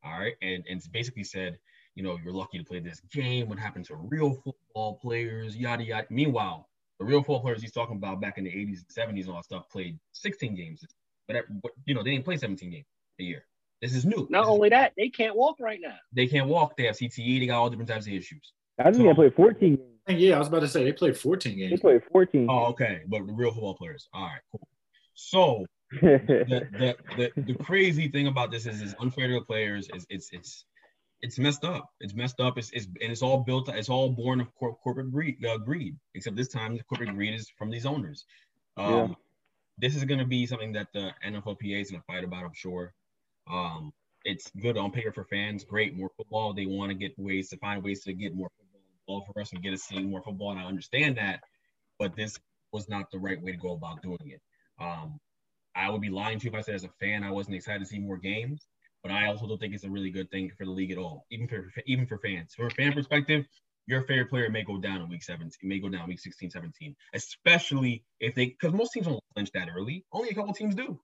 All right, and and basically said, you know, you're lucky to play this game. What happened to real football players? Yada yada. Meanwhile, the real football players he's talking about back in the 80s and 70s and all that stuff played 16 games, but, but you know they didn't play 17 games a year. This is new. Not This is- only that, they can't walk right now. they can't walk. They have CTE. They got all different types of issues. I think they played 14 games. Yeah, I was about to say they played 14 games. They played 14. Oh, okay. But the real football players. All right, cool. So the, the the the crazy thing about this is it's unfair to the players. It's it's it's it's messed up. It's messed up. It's, it's and it's all built. It's all born of cor- corporate greed, uh, greed. Except this time, the corporate greed is from these owners. Um, Yeah. This is going to be something that the NFLPA is going to fight about. I'm sure. Um, it's good on paper for fans. Great, more football. They want to get ways to find ways to get more football for us and get us seeing more football. And I understand that, but this was not the right way to go about doing it. Um, I would be lying to you if I said as a fan I wasn't excited to see more games, but I also don't think it's a really good thing for the league at all, even for even for fans. From a fan perspective, your favorite player may go down in week 17, may go down week 16, 17, especially if they because most teams don't clinch that early. Only a couple teams do.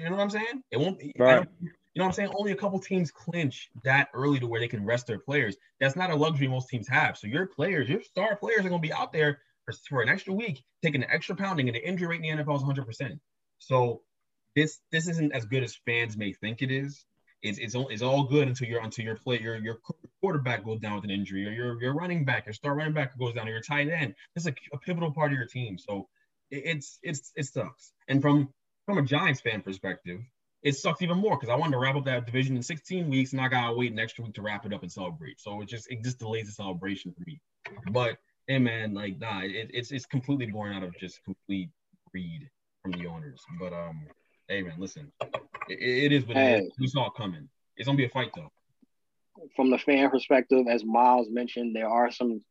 You know what I'm saying? It won't. Right. you know what I'm saying? Only a couple teams clinch that early to where they can rest their players. That's not a luxury most teams have. So your players, your star players are going to be out there for, for an extra week, taking an extra pounding, and the injury rate in the NFL is 100%. So this this isn't as good as fans may think it is. It's it's all, it's all good until you're until your play your your quarterback goes down with an injury, or your your running back, your star running back goes down, or your tight end. This is a, a pivotal part of your team. So it's it's it sucks. And from from a Giants fan perspective, it sucks even more because I wanted to wrap up that division in 16 weeks, and I gotta wait an extra week to wrap it up and celebrate. So it just it just delays the celebration for me. But hey, man, like nah, it, it's it's completely born out of just complete greed from the owners. But um, hey, man, listen, it, it is what Hey. is. We saw it coming. It's gonna be a fight though. From the fan perspective, as Miles mentioned, there are some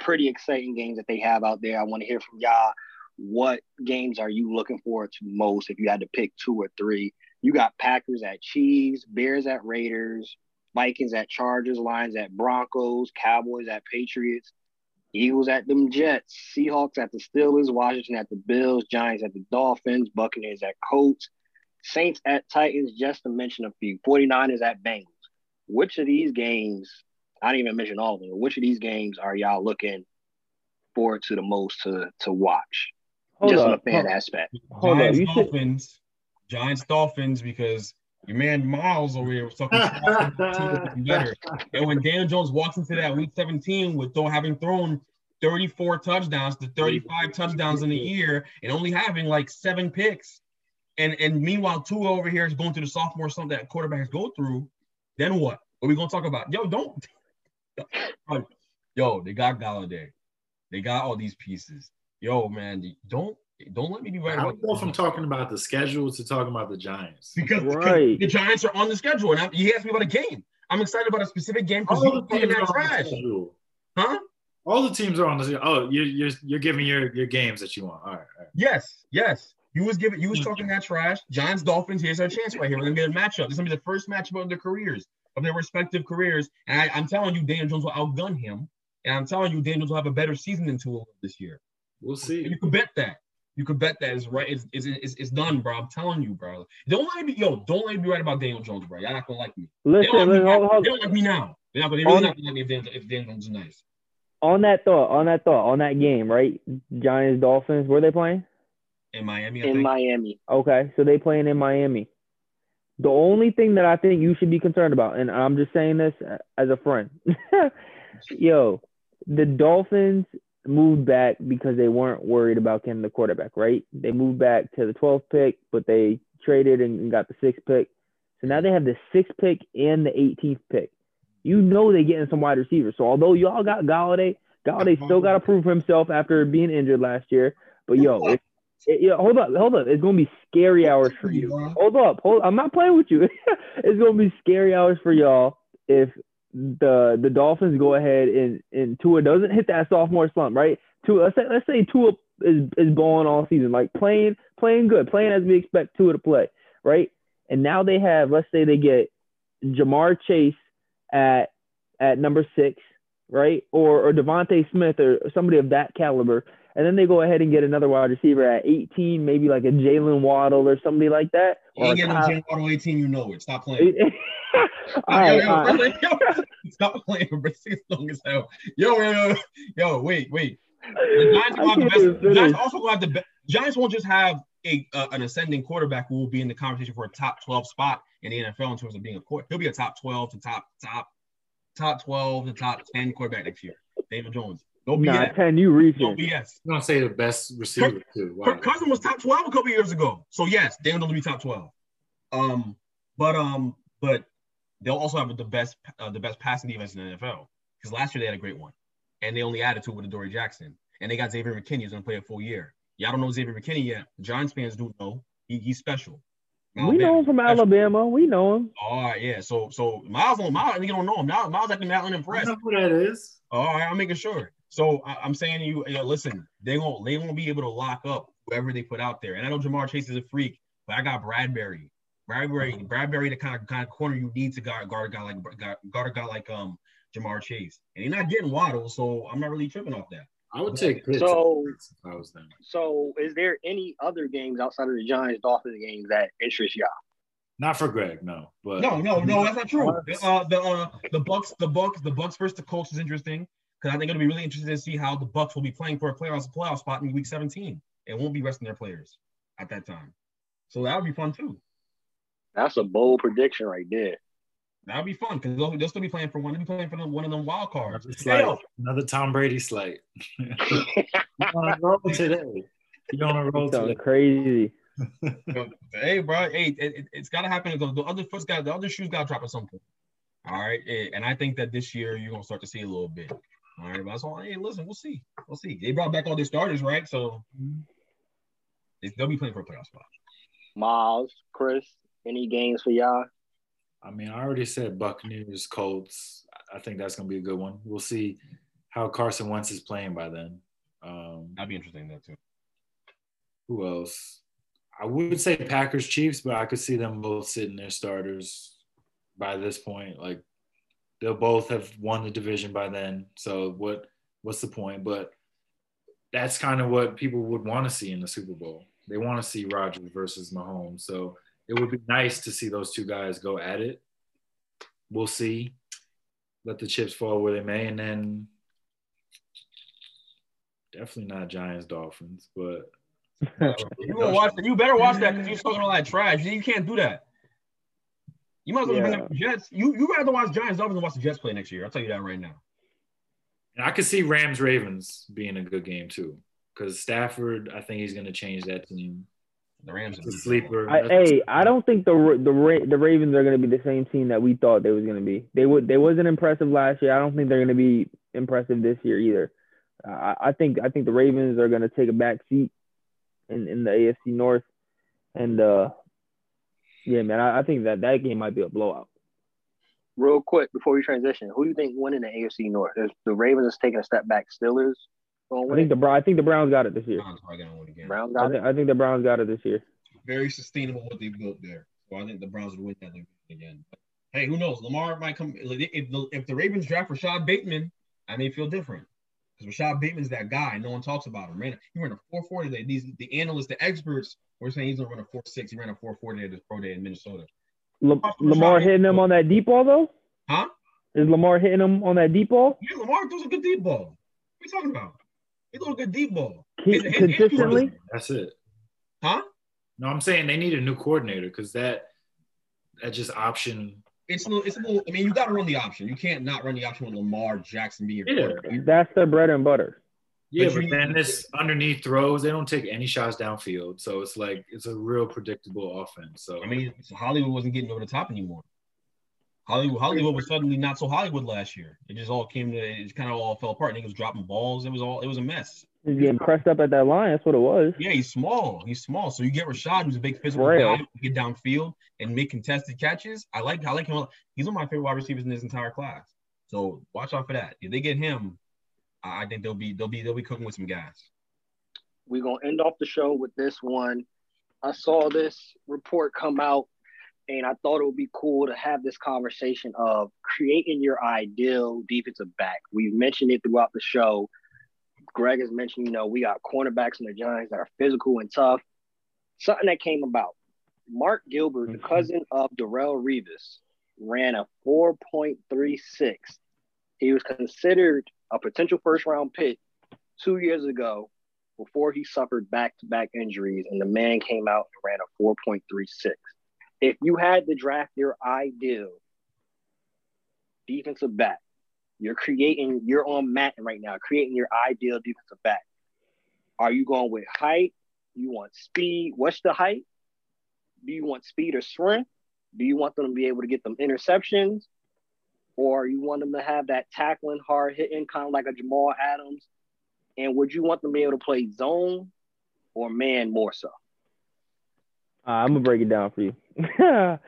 pretty exciting games that they have out there. I want to hear from y'all. What games are you looking forward to most if you had to pick two or three? You got Packers at Chiefs, Bears at Raiders, Vikings at Chargers, Lions at Broncos, Cowboys at Patriots, Eagles at them Jets, Seahawks at the Steelers, Washington at the Bills, Giants at the Dolphins, Buccaneers at Colts, Saints at Titans, just to mention a few. 49ers at Bengals. Which of these games, I didn't even mention all of them, which of these games are y'all looking forward to the most to to watch? Hold just up. on a fan hold- aspect. Hold up. Giants You should, Dolphins, Giants Dolphins because your man Miles over here was talking about the team looking better. And when Daniel Jones walks into that week 17 with though having thrown 34 touchdowns to 35 touchdowns in a year and only having like seven picks, and and meanwhile Tua over here is going through the sophomore slump that quarterbacks go through, then what? What are we gonna talk about? Yo, don't. Yo, they got Golladay. They got all these pieces. Yo, man, don't don't let me be right How about we go from talking about the schedule to talking about the Giants? because, because Right. the Giants are on the schedule, and I'm, he asked me about a game. I'm excited about a specific game because All you're the talking teams are that on the trash, schedule. huh? All the teams are on the schedule. Oh, you're, you're, you're giving your, your games that you want. All right. All right. Yes, yes. You was giving, you was mm-hmm. talking that trash. Giants, Dolphins. Here's our chance right here. We're gonna get a matchup. This is gonna be the first matchup of their careers, of their respective careers. And I, I'm telling you, Daniel Jones will outgun him. And I'm telling you, Daniel Jones will have a better season than Tua this year. We'll see. You can bet that. You can bet that is right. It's, it's, it's, it's done, bro. I'm telling you, bro. Don't let me be, yo, don't let me be right about Daniel Jones, bro. Y'all not gonna like me. They listen, don't, like me listen, now. hold, hold, they don't like me now. They're not gonna, they really not gonna like me if Daniel, if Daniel Jones is nice. on that thought, on that thought, on that game, right? Giants, Dolphins, where they playing? In Miami, I In think. Miami. Okay, so they playing in Miami. The only thing that I think you should be concerned about, and I'm just saying this as a friend, yo, the Dolphins moved back because they weren't worried about getting the quarterback, right? They moved back to the 12th pick, but they traded and got the sixth pick. So now they have the sixth pick and the 18th pick. You know they're getting some wide receivers. So although y'all got Golladay, Golladay still got to prove himself after being injured last year. But yo, if it, yeah, hold up, hold up. It's gonna be scary hours for you. Hold up, hold. I'm not playing with you. it's gonna be scary hours for y'all if the the Dolphins go ahead and and Tua doesn't hit that sophomore slump, right? Tua, let's say let's say Tua is is balling all season, like playing playing good, playing as we expect Tua to play, right? And now they have, let's say they get Ja'Marr Chase at at number six, right? Or or DeVonta Smith or somebody of that caliber. And then they go ahead and get another wide receiver at 18, maybe like a Jaylen Waddle or somebody like that. You ain't getting Jaylen Waddle 18, you know it. Stop playing. all right, yo, yo, right. yo, stop playing, bro. It's long as hell. Yo, yo, yo, yo, wait, wait. The Giants will have the best. The. Giants also will have the best. Giants won't just have a uh, an ascending quarterback who will be in the conversation for a top 12 spot in the NFL in terms of being a court. He'll be a top 12 to top top top 12 to top 10 quarterback next year. David Jones. No Nah, BS. 10, you No reaching. BS. I'm gonna say the best receiver too. Wow. Kirk Cousins was top 12 a couple years ago. So yes, Daniel Jones will be top 12. Um, but um, but they'll also have the best uh, the best passing defense in the NFL because last year they had a great one, and they only added to it with Dory Jackson, and they got Xavier McKinney who's gonna play a full year. Y'all don't know Xavier McKinney yet. The Giants fans do know he, he's special. We know him from Alabama. We know him. All right, yeah. So so Miles don't Miles, you don't know him. Miles, Miles acting that I unimpressed. know who that is. All right, I'm making sure. So I, I'm saying to you, yo, listen, they won't they won't be able to lock up whoever they put out there. And I know Ja'Marr Chase is a freak, but I got Bradberry. Bradberry, Bradberry, the kind of kind of corner you need to guard, guard a guy like guard, guard a guy like um Ja'Marr Chase, and he's not getting Waddle, so I'm not really tripping off that. I would take Pitts So- if I was them. So, is there any other games outside of the Giants Dolphins games that interest y'all? Not for Greg, no. But No, no, no, that's not true. Uh, the uh, the Bucks, the Bucks, the Bucks versus the Colts is interesting because I think it'll be really interesting to see how the Bucks will be playing for a playoff playoff spot in Week 17. It won't be resting their players at that time, so that would be fun too. That's a bold prediction right there. That would be fun because they'll, they'll still be playing for one. They'll be playing for them, one of them wild cards. It's like another Tom Brady slate. you on a roll today. You're on a roll Sounds today. crazy. hey, bro, hey, it, it, it's got to happen. The, the other foot's got the other shoes got to drop at some point. All right, and I think that this year you're gonna start to see a little bit. All right, but that's all. Hey, listen, we'll see. We'll see. They brought back all their starters, right? So they- they'll be playing for a playoff spot. Miles, Chris, any games for y'all? I mean, I already said Buccaneers, Colts. I think that's gonna be a good one. We'll see how Carson Wentz is playing by then. Um, That'd be interesting, that too. who else? I would say Packers, Chiefs, but I could see them both sitting their starters by this point. Like they'll both have won the division by then. So what? What's the point? But that's kind of what people would want to see in the Super Bowl. They want to see Rodgers versus Mahomes. So it would be nice to see those two guys go at it. We'll see. Let the chips fall where they may, and then definitely not Giants, Dolphins, but You watch? You better watch that because you're talking all that trash. You can't do that. You might as well bring up the Jets. You you rather watch Giants Dolphins than watch the Jets play next year. I'll tell you that right now. And I could see Rams Ravens being a good game too, because Stafford, I think he's going to change that team. The Rams. It's a sleeper. I, hey, I don't think the the Ra- the Ravens are going to be the same team that we thought they was going to be. They would they wasn't impressive last year. I don't think they're going to be impressive this year either. I, I think I think the Ravens are going to take a back seat in, in the AFC North, and uh, yeah, man, I, I think that that game might be a blowout. Real quick before we transition, who do you think winning the AFC North? Is the Ravens is taking a step back. Steelers going I think the I think the Browns got it this year. Browns probably gonna win again. Browns I got it. think I think the Browns got it this year. Very sustainable what they built there. So I think the Browns would win that division again. But, hey, who knows? Lamar might come if the if the Ravens draft Rashod Bateman, I may feel different. Because Rashod Bateman's that guy. No one talks about him. Ran, he ran a 440 today. These the analysts, the experts were saying he's gonna run a 4.6. He ran a 440 at his pro day in Minnesota. La- Lamar hitting him on that deep ball though. Huh? Is Lamar hitting him on that deep ball Yeah, Lamar throws a good deep ball. What are you talking about? He threw a good deep ball. Ke- His- his- his- consistently? That's it. Huh? No, I'm saying they need a new coordinator because that that just option. It's a little, it's a little. I mean, you got to run the option. You can't not run the option with Lamar Jackson being your Yeah. quarterback. That's their bread and butter. Yeah, But but then this underneath throws, they don't take any shots downfield, so it's like it's a real predictable offense. So I mean, Hollywood wasn't getting over the top anymore. Hollywood, Hollywood was suddenly not so Hollywood last year. It just all came to, it kind of all fell apart. Niggas dropping balls. It was all, it was a mess. He's getting pressed up at that line. That's what it was. Yeah, he's small. He's small. So you get Rashod, who's a big physical Frail. guy, who get downfield and make contested catches. I like, I like him. He's one of my favorite wide receivers in this entire class. So watch out for that. If they get him, I think they'll be they'll be they'll be cooking with some gas. We're gonna end off the show with this one. I saw this report come out and I thought it would be cool to have this conversation of creating your ideal defensive back. We've mentioned it throughout the show. Greg has mentioned, you know, we got cornerbacks in the Giants that are physical and tough. Something that came about. Mark Gilbert, the mm-hmm. cousin of Darrelle Revis, ran a 4.36. He was considered a potential first round pick two years ago before he suffered back to back injuries, and the man came out and ran a 4.36. If you had to draft your ideal defensive back, you're creating, you're on Madden right now, creating your ideal defensive back. Are you going with height? You want speed? What's the height? Do you want speed or strength? Do you want them to be able to get them interceptions? Or you want them to have that tackling, hard hitting, kind of like a Jamal Adams? And would you want them to be able to play zone or man more so? Uh, I'm gonna break it down for you.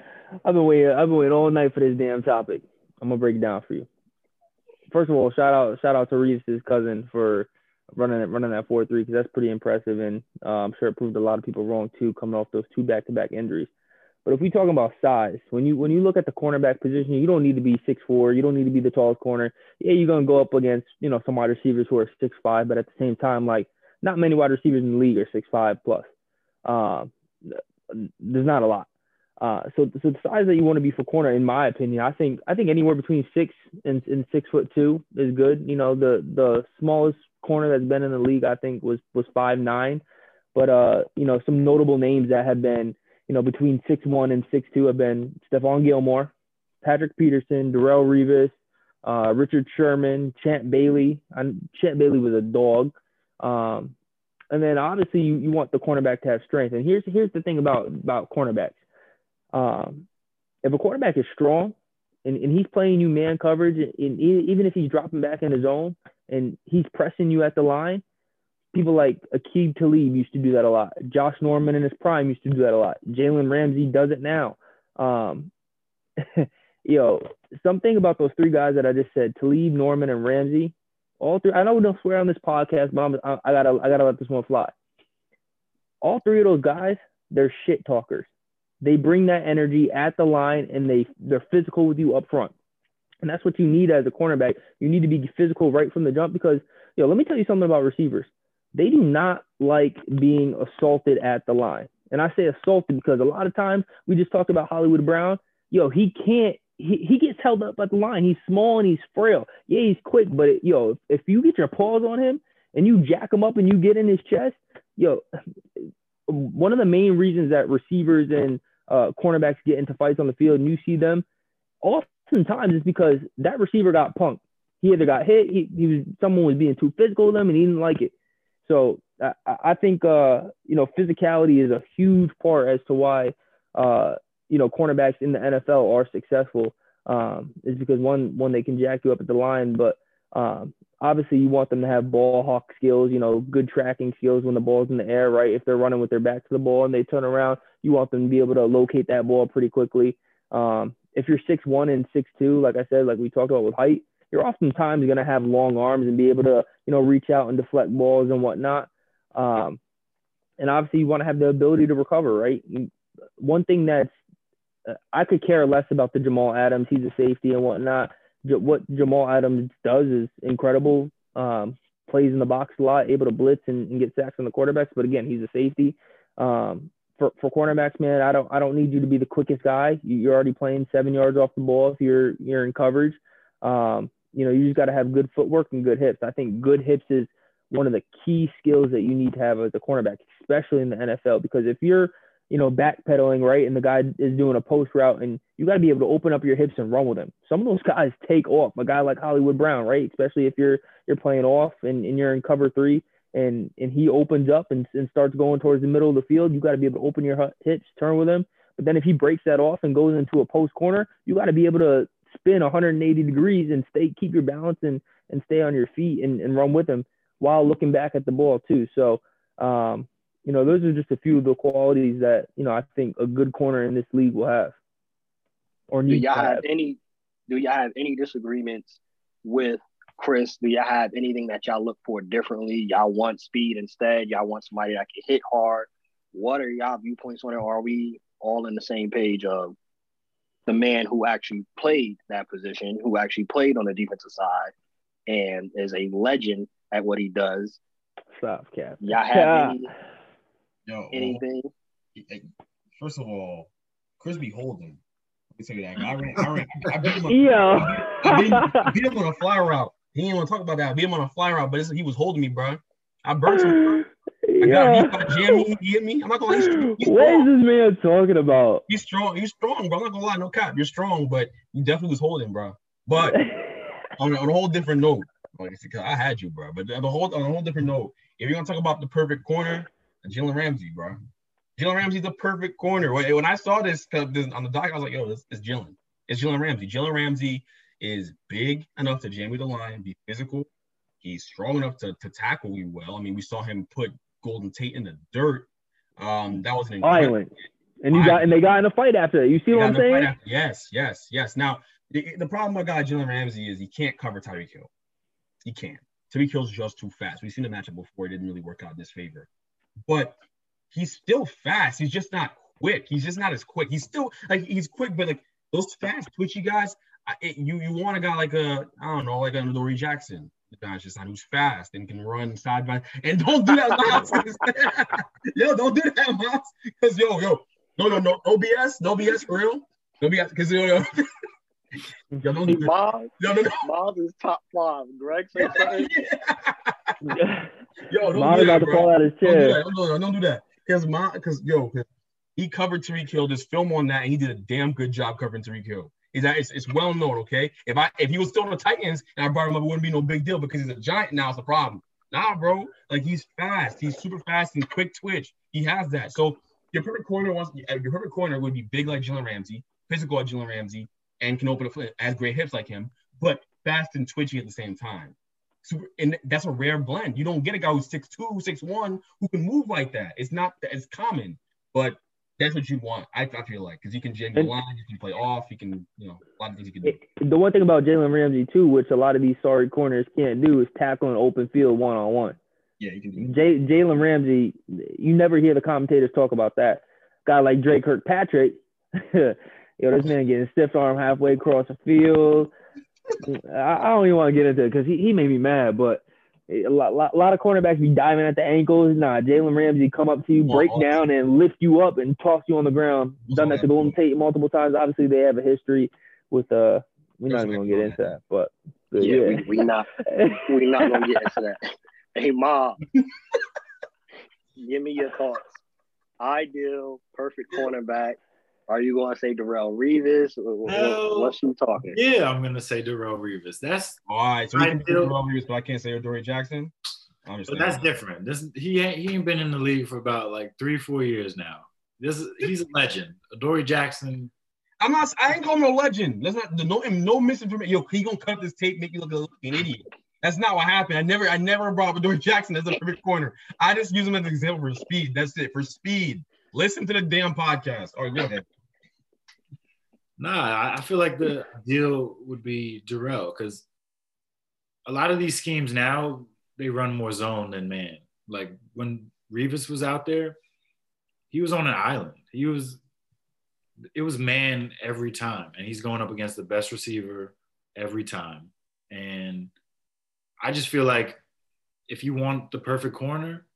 I've been waiting. I've been waiting all night for this damn topic. I'm gonna break it down for you. First of all, shout out shout out to Reese's cousin for running running that four three because that's pretty impressive and uh, I'm sure it proved a lot of people wrong too coming off those two back to back injuries. But if we talking about size, when you when you look at the cornerback position, you don't need to be six four. You don't need to be the tallest corner. Yeah, you're gonna go up against you know some wide receivers who are six five, but at the same time, like not many wide receivers in the league are six five plus. Uh, there's not a lot. Uh, so, so the size that you want to be for corner, in my opinion, I think I think anywhere between six and, and six foot two is good. You know, the the smallest corner that's been in the league, I think, was was five nine. But uh, you know, some notable names that have been, you know, between six one and six two have been Stephon Gilmore, Patrick Peterson, Darrelle Revis, uh, Richard Sherman, Champ Bailey. And Champ Bailey was a dog. Um, and then obviously you, you want the cornerback to have strength. And here's here's the thing about about cornerbacks. Um, if a quarterback is strong and, and he's playing you man coverage, and even if he's dropping back in his zone and he's pressing you at the line, people like Aqib Talib used to do that a lot. Josh Norman in his prime used to do that a lot. Jalen Ramsey does it now. Um, you know, something about those three guys that I just said, Talib, Norman, and Ramsey, all three. I know we don't swear on this podcast, but I'm, I, I gotta I gotta let this one fly. All three of those guys, they're shit talkers. They bring that energy at the line and they they're physical with you up front. And that's what you need as a cornerback. You need to be physical right from the jump because, you know, let me tell you something about receivers. They do not like being assaulted at the line. And I say assaulted because a lot of times we just talked about Hollywood Brown. Yo, he can't he, he gets held up at the line. He's small and he's frail. Yeah, he's quick, but it, yo, if, if you get your paws on him and you jack him up and you get in his chest, yo, one of the main reasons that receivers and uh, cornerbacks get into fights on the field and you see them, oftentimes is because that receiver got punked. He either got hit, he, he was someone was being too physical with him and he didn't like it. So I, I think uh, you know physicality is a huge part as to why uh, you know cornerbacks in the NFL are successful. Um, is because one one they can jack you up at the line, but um, obviously you want them to have ball hawk skills, you know, good tracking skills when the ball's in the air, right? If they're running with their back to the ball and they turn around, you want them to be able to locate that ball pretty quickly. Um, if you're six one and six two, like I said, like we talked about with height, you're oftentimes going to have long arms and be able to, you know, reach out and deflect balls and whatnot. Um, and obviously, you want to have the ability to recover, right? One thing that's uh, I could care less about the Jamal Adams. He's a safety and whatnot what Jamal Adams does is incredible. Um, plays in the box a lot, able to blitz and, and, get sacks on the quarterbacks. But again, he's a safety. Um, for, for cornerbacks, man, I don't I don't need you to be the quickest guy. You're already playing seven yards off the ball if you're you're in coverage. Um, you know, you just got to have good footwork and good hips. I think good hips is one of the key skills that you need to have as a cornerback, especially in the NFL. Because if you're you know, backpedaling, right? And the guy is doing a post route, and you got to be able to open up your hips and run with him. Some of those guys take off. A guy like Hollywood Brown, right? Especially if you're you're playing off and, and you're in cover three, and and he opens up and, and starts going towards the middle of the field. You got to be able to open your hips, turn with him. But then if he breaks that off and goes into a post corner, you got to be able to spin 180 degrees and stay keep your balance and and stay on your feet and, and run with him while looking back at the ball too. So um, you know, those are just a few of the qualities that you know I think a good corner in this league will have. Or do y'all have, have any? Do y'all have any disagreements with Chris, do y'all have anything that y'all look for differently? Y'all want speed instead? Y'all want somebody that can hit hard? What are y'all viewpoints on it? Are we all in the same page of the man who actually played that position, who actually played on the defensive side, and is a legend at what he does? Stop, Cap. Y'all have any, Yo, anything? first of all, Chris be holding. Let me tell you that. I ran, I ran, I beat him on, Yo. I beat, I beat him on a fly route. He didn't want to talk about that. I beat him on a fly route, but it's, he was holding me, bro. I burnt him. I got. He got. He hit me. I'm not gonna lie. He's, he's What is this man talking about? He's strong. He's strong, bro. I'm not gonna lie. No cap. You're strong, but you definitely was holding, bro. But on a, on a whole different note, like I had you, bro. But on a whole on a whole different note, if you're gonna talk about the perfect corner, Jalen Ramsey, bro. Jalen Ramsey's the perfect corner. When, I saw this, on the doc, I was like, yo, this is Jalen. It's Jalen Ramsey. Jalen Ramsey is big enough to jam with the line, be physical. He's strong enough to, to tackle you well. I mean, we saw him put Golden Tate in the dirt. Um, that was an incredible Violent. And you got and they got in a fight after that. You see what I'm in a fight saying? after- Yes, yes, yes. Now, the, the problem with guy Jalen Ramsey is he can't cover Tyreek Hill. He can't. Tyreek Hill's just too fast. We've seen the matchup before. It didn't really work out in his favor. But he's still fast. He's just not quick. He's just not as quick. He's still like he's quick, but like those fast, twitchy guys, I, it, you you want a guy like a I don't know, like a Dory Jackson. The guy's just not who's fast and can run side by. And don't do that, Miles. yo, don't do that, Miles. Because yo, yo, no, no, no, no BS, no BS for real. No BS, because yo, yo, yo, don't do. Miles, No, no, no. Miles is top five. Greg said something. Yo, don't Mom do about that, to fall bro. out his Don't do chair. that. No, no, don't do that. Because my, because yo, 'cause he covered Tyreek Hill. There's film on that, and he did a damn good job covering Tyreek Hill. Is that it's, it's well known, okay? If I if he was still on the Titans and I brought him up, it wouldn't be no big deal because he's a giant now. It's a problem. Nah, bro. Like he's fast. He's super fast and quick twitch. He has that. So your perfect corner wants eh, your perfect corner would be big like Jalen Ramsey, physical like Jalen Ramsey, and can open a foot, has great hips like him, but fast and twitchy at the same time. And that's a rare blend. You don't get a guy who's 6'2, 6'1 who can move like that. It's not as common, but that's what you want. I, I feel like because you can jam the line, you can play off, you can, you know, a lot of things he can do. The one thing about Jalen Ramsey too, which a lot of these sorry corners can't do, is tackle an open field one on one. Yeah, he can do. J- Jalen Ramsey, you never hear the commentators talk about that. Guy like Dre Kirkpatrick, yo, this man getting stiff arm halfway across the field. I, I don't even want to get into it because he, he made me mad, but a lot, lot, lot of cornerbacks be diving at the ankles. Nah, Jalen Ramsey come up to you, break Well, down, and lift you up and toss you on the ground. Done that to Golden Tate multiple times. Obviously, they have a history with uh. We're not even gonna get into that, but, but Yeah, yeah. we, we not we not gonna get into that. Hey, mom, give me your thoughts. Ideal, perfect cornerback. Are you going to say Darrelle Revis? Or- or- No. What's you talking? Yeah, I'm gonna say Darrelle Revis. That's All right, so we can I feel- Darrell Reeves, but I can't say Adoree Jackson. But that's different. This he ain't he ain't been in the league for about like three four years now. This he's a legend. Dory Jackson. I'm not. I ain't calling him a legend. Let's not. No, no misinformation. Yo, he gonna cut this tape, make you look like an idiot. That's not what happened. I never, I never brought up Dory Jackson as a perfect corner. I just use him as an example for speed. That's it. For speed. Listen to the damn podcast. All right, go ahead. Nah, I- feel like the deal would be Darrelle because a lot of these schemes now they run more zone than man. Like when Revis was out there, he was on an island. He was it was man every time, and he's going up against the best receiver every time. And I just feel like if you want the perfect corner,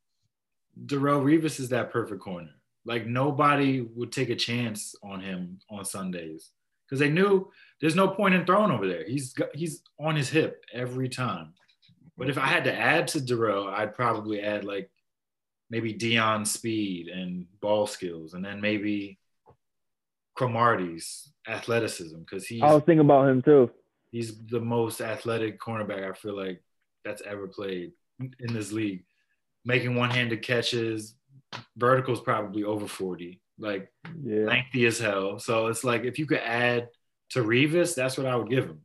Darrelle Revis is that perfect corner. Like nobody would take a chance on him on Sundays because they knew there's no point in throwing over there. He's got, he's on his hip every time. But if I had to add to Darrelle, I'd probably add like maybe Deion speed and ball skills, and then maybe Cromartie's athleticism because he's I was thinking about him too. he's the most athletic cornerback I feel like that's ever played in this league. Making one-handed catches, verticals probably over 40, like Yeah. lengthy as hell. So it's like if you could add to Revis, that's what I would give him.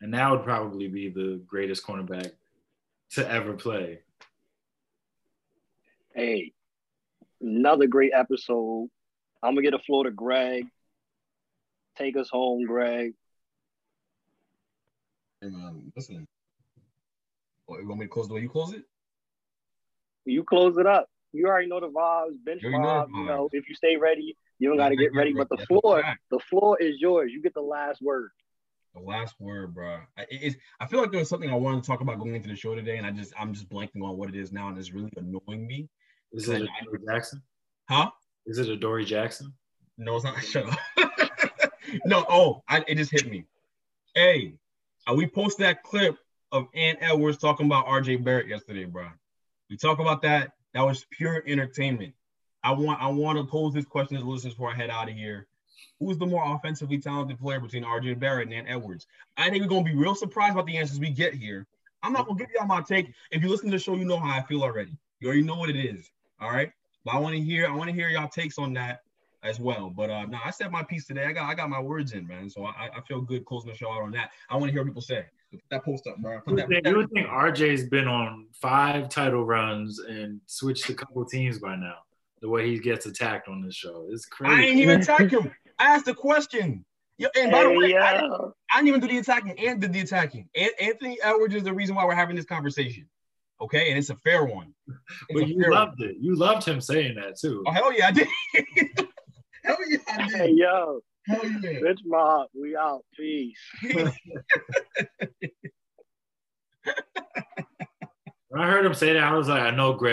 And that would probably be the greatest cornerback to ever play. Hey, another great episode. I'm gonna get a floor to Greg. Take us home, Greg. Hey, man, listen. Oh, you want me to close the way you close it? You close it up. You already know the vibes, bench You know vibes. You know, if you stay ready, you don't got to get ready. But the floor, the floor is yours. You get the last word. The last word, bro. I, it- I feel like there was something I wanted to talk about going into the show today, and I just I'm just blanking on what it is now, and it's really annoying me. Is it a Dory Jackson? Huh? Is it a Dory Jackson? No, it's not. Shut up. no, oh, I, it just hit me. Hey, uh, we posted that clip of Ant Edwards talking about RJ Barrett yesterday, bro. We talk about that. That was pure entertainment. I want I want to pose this question to listeners before I head out of here. Who's the more offensively talented player between RJ Barrett and Ant Edwards? I think we're gonna be real surprised about the answers we get here. I'm not gonna give y'all my take. If you listen to the show, you know how I feel already. You already know what it is. All right. But I want to hear I want to hear y'all takes on that as well. But uh no, I said my piece today. I got I got my words in, man. So I, I feel good closing the show out on that. I want to hear what people say. That post up, bro. You Put that, think, put you would think RJ's been on five title runs and switched a couple teams by now. The way he gets attacked on this show, it's crazy. I ain't even attack him. I asked a question. Yeah, and by the Hey, way, I, didn't. I didn't even do the attacking and did the attacking. And Anthony Edwards is the reason why we're having this conversation. Okay, and it's a fair one. It's but you fair one. loved it. You loved him saying that too. Oh hell yeah, I did. hell yeah, I Hey, did. yo, Hell yeah. bench mob, we out. Peace. When I heard him say that, I was like, I know Greg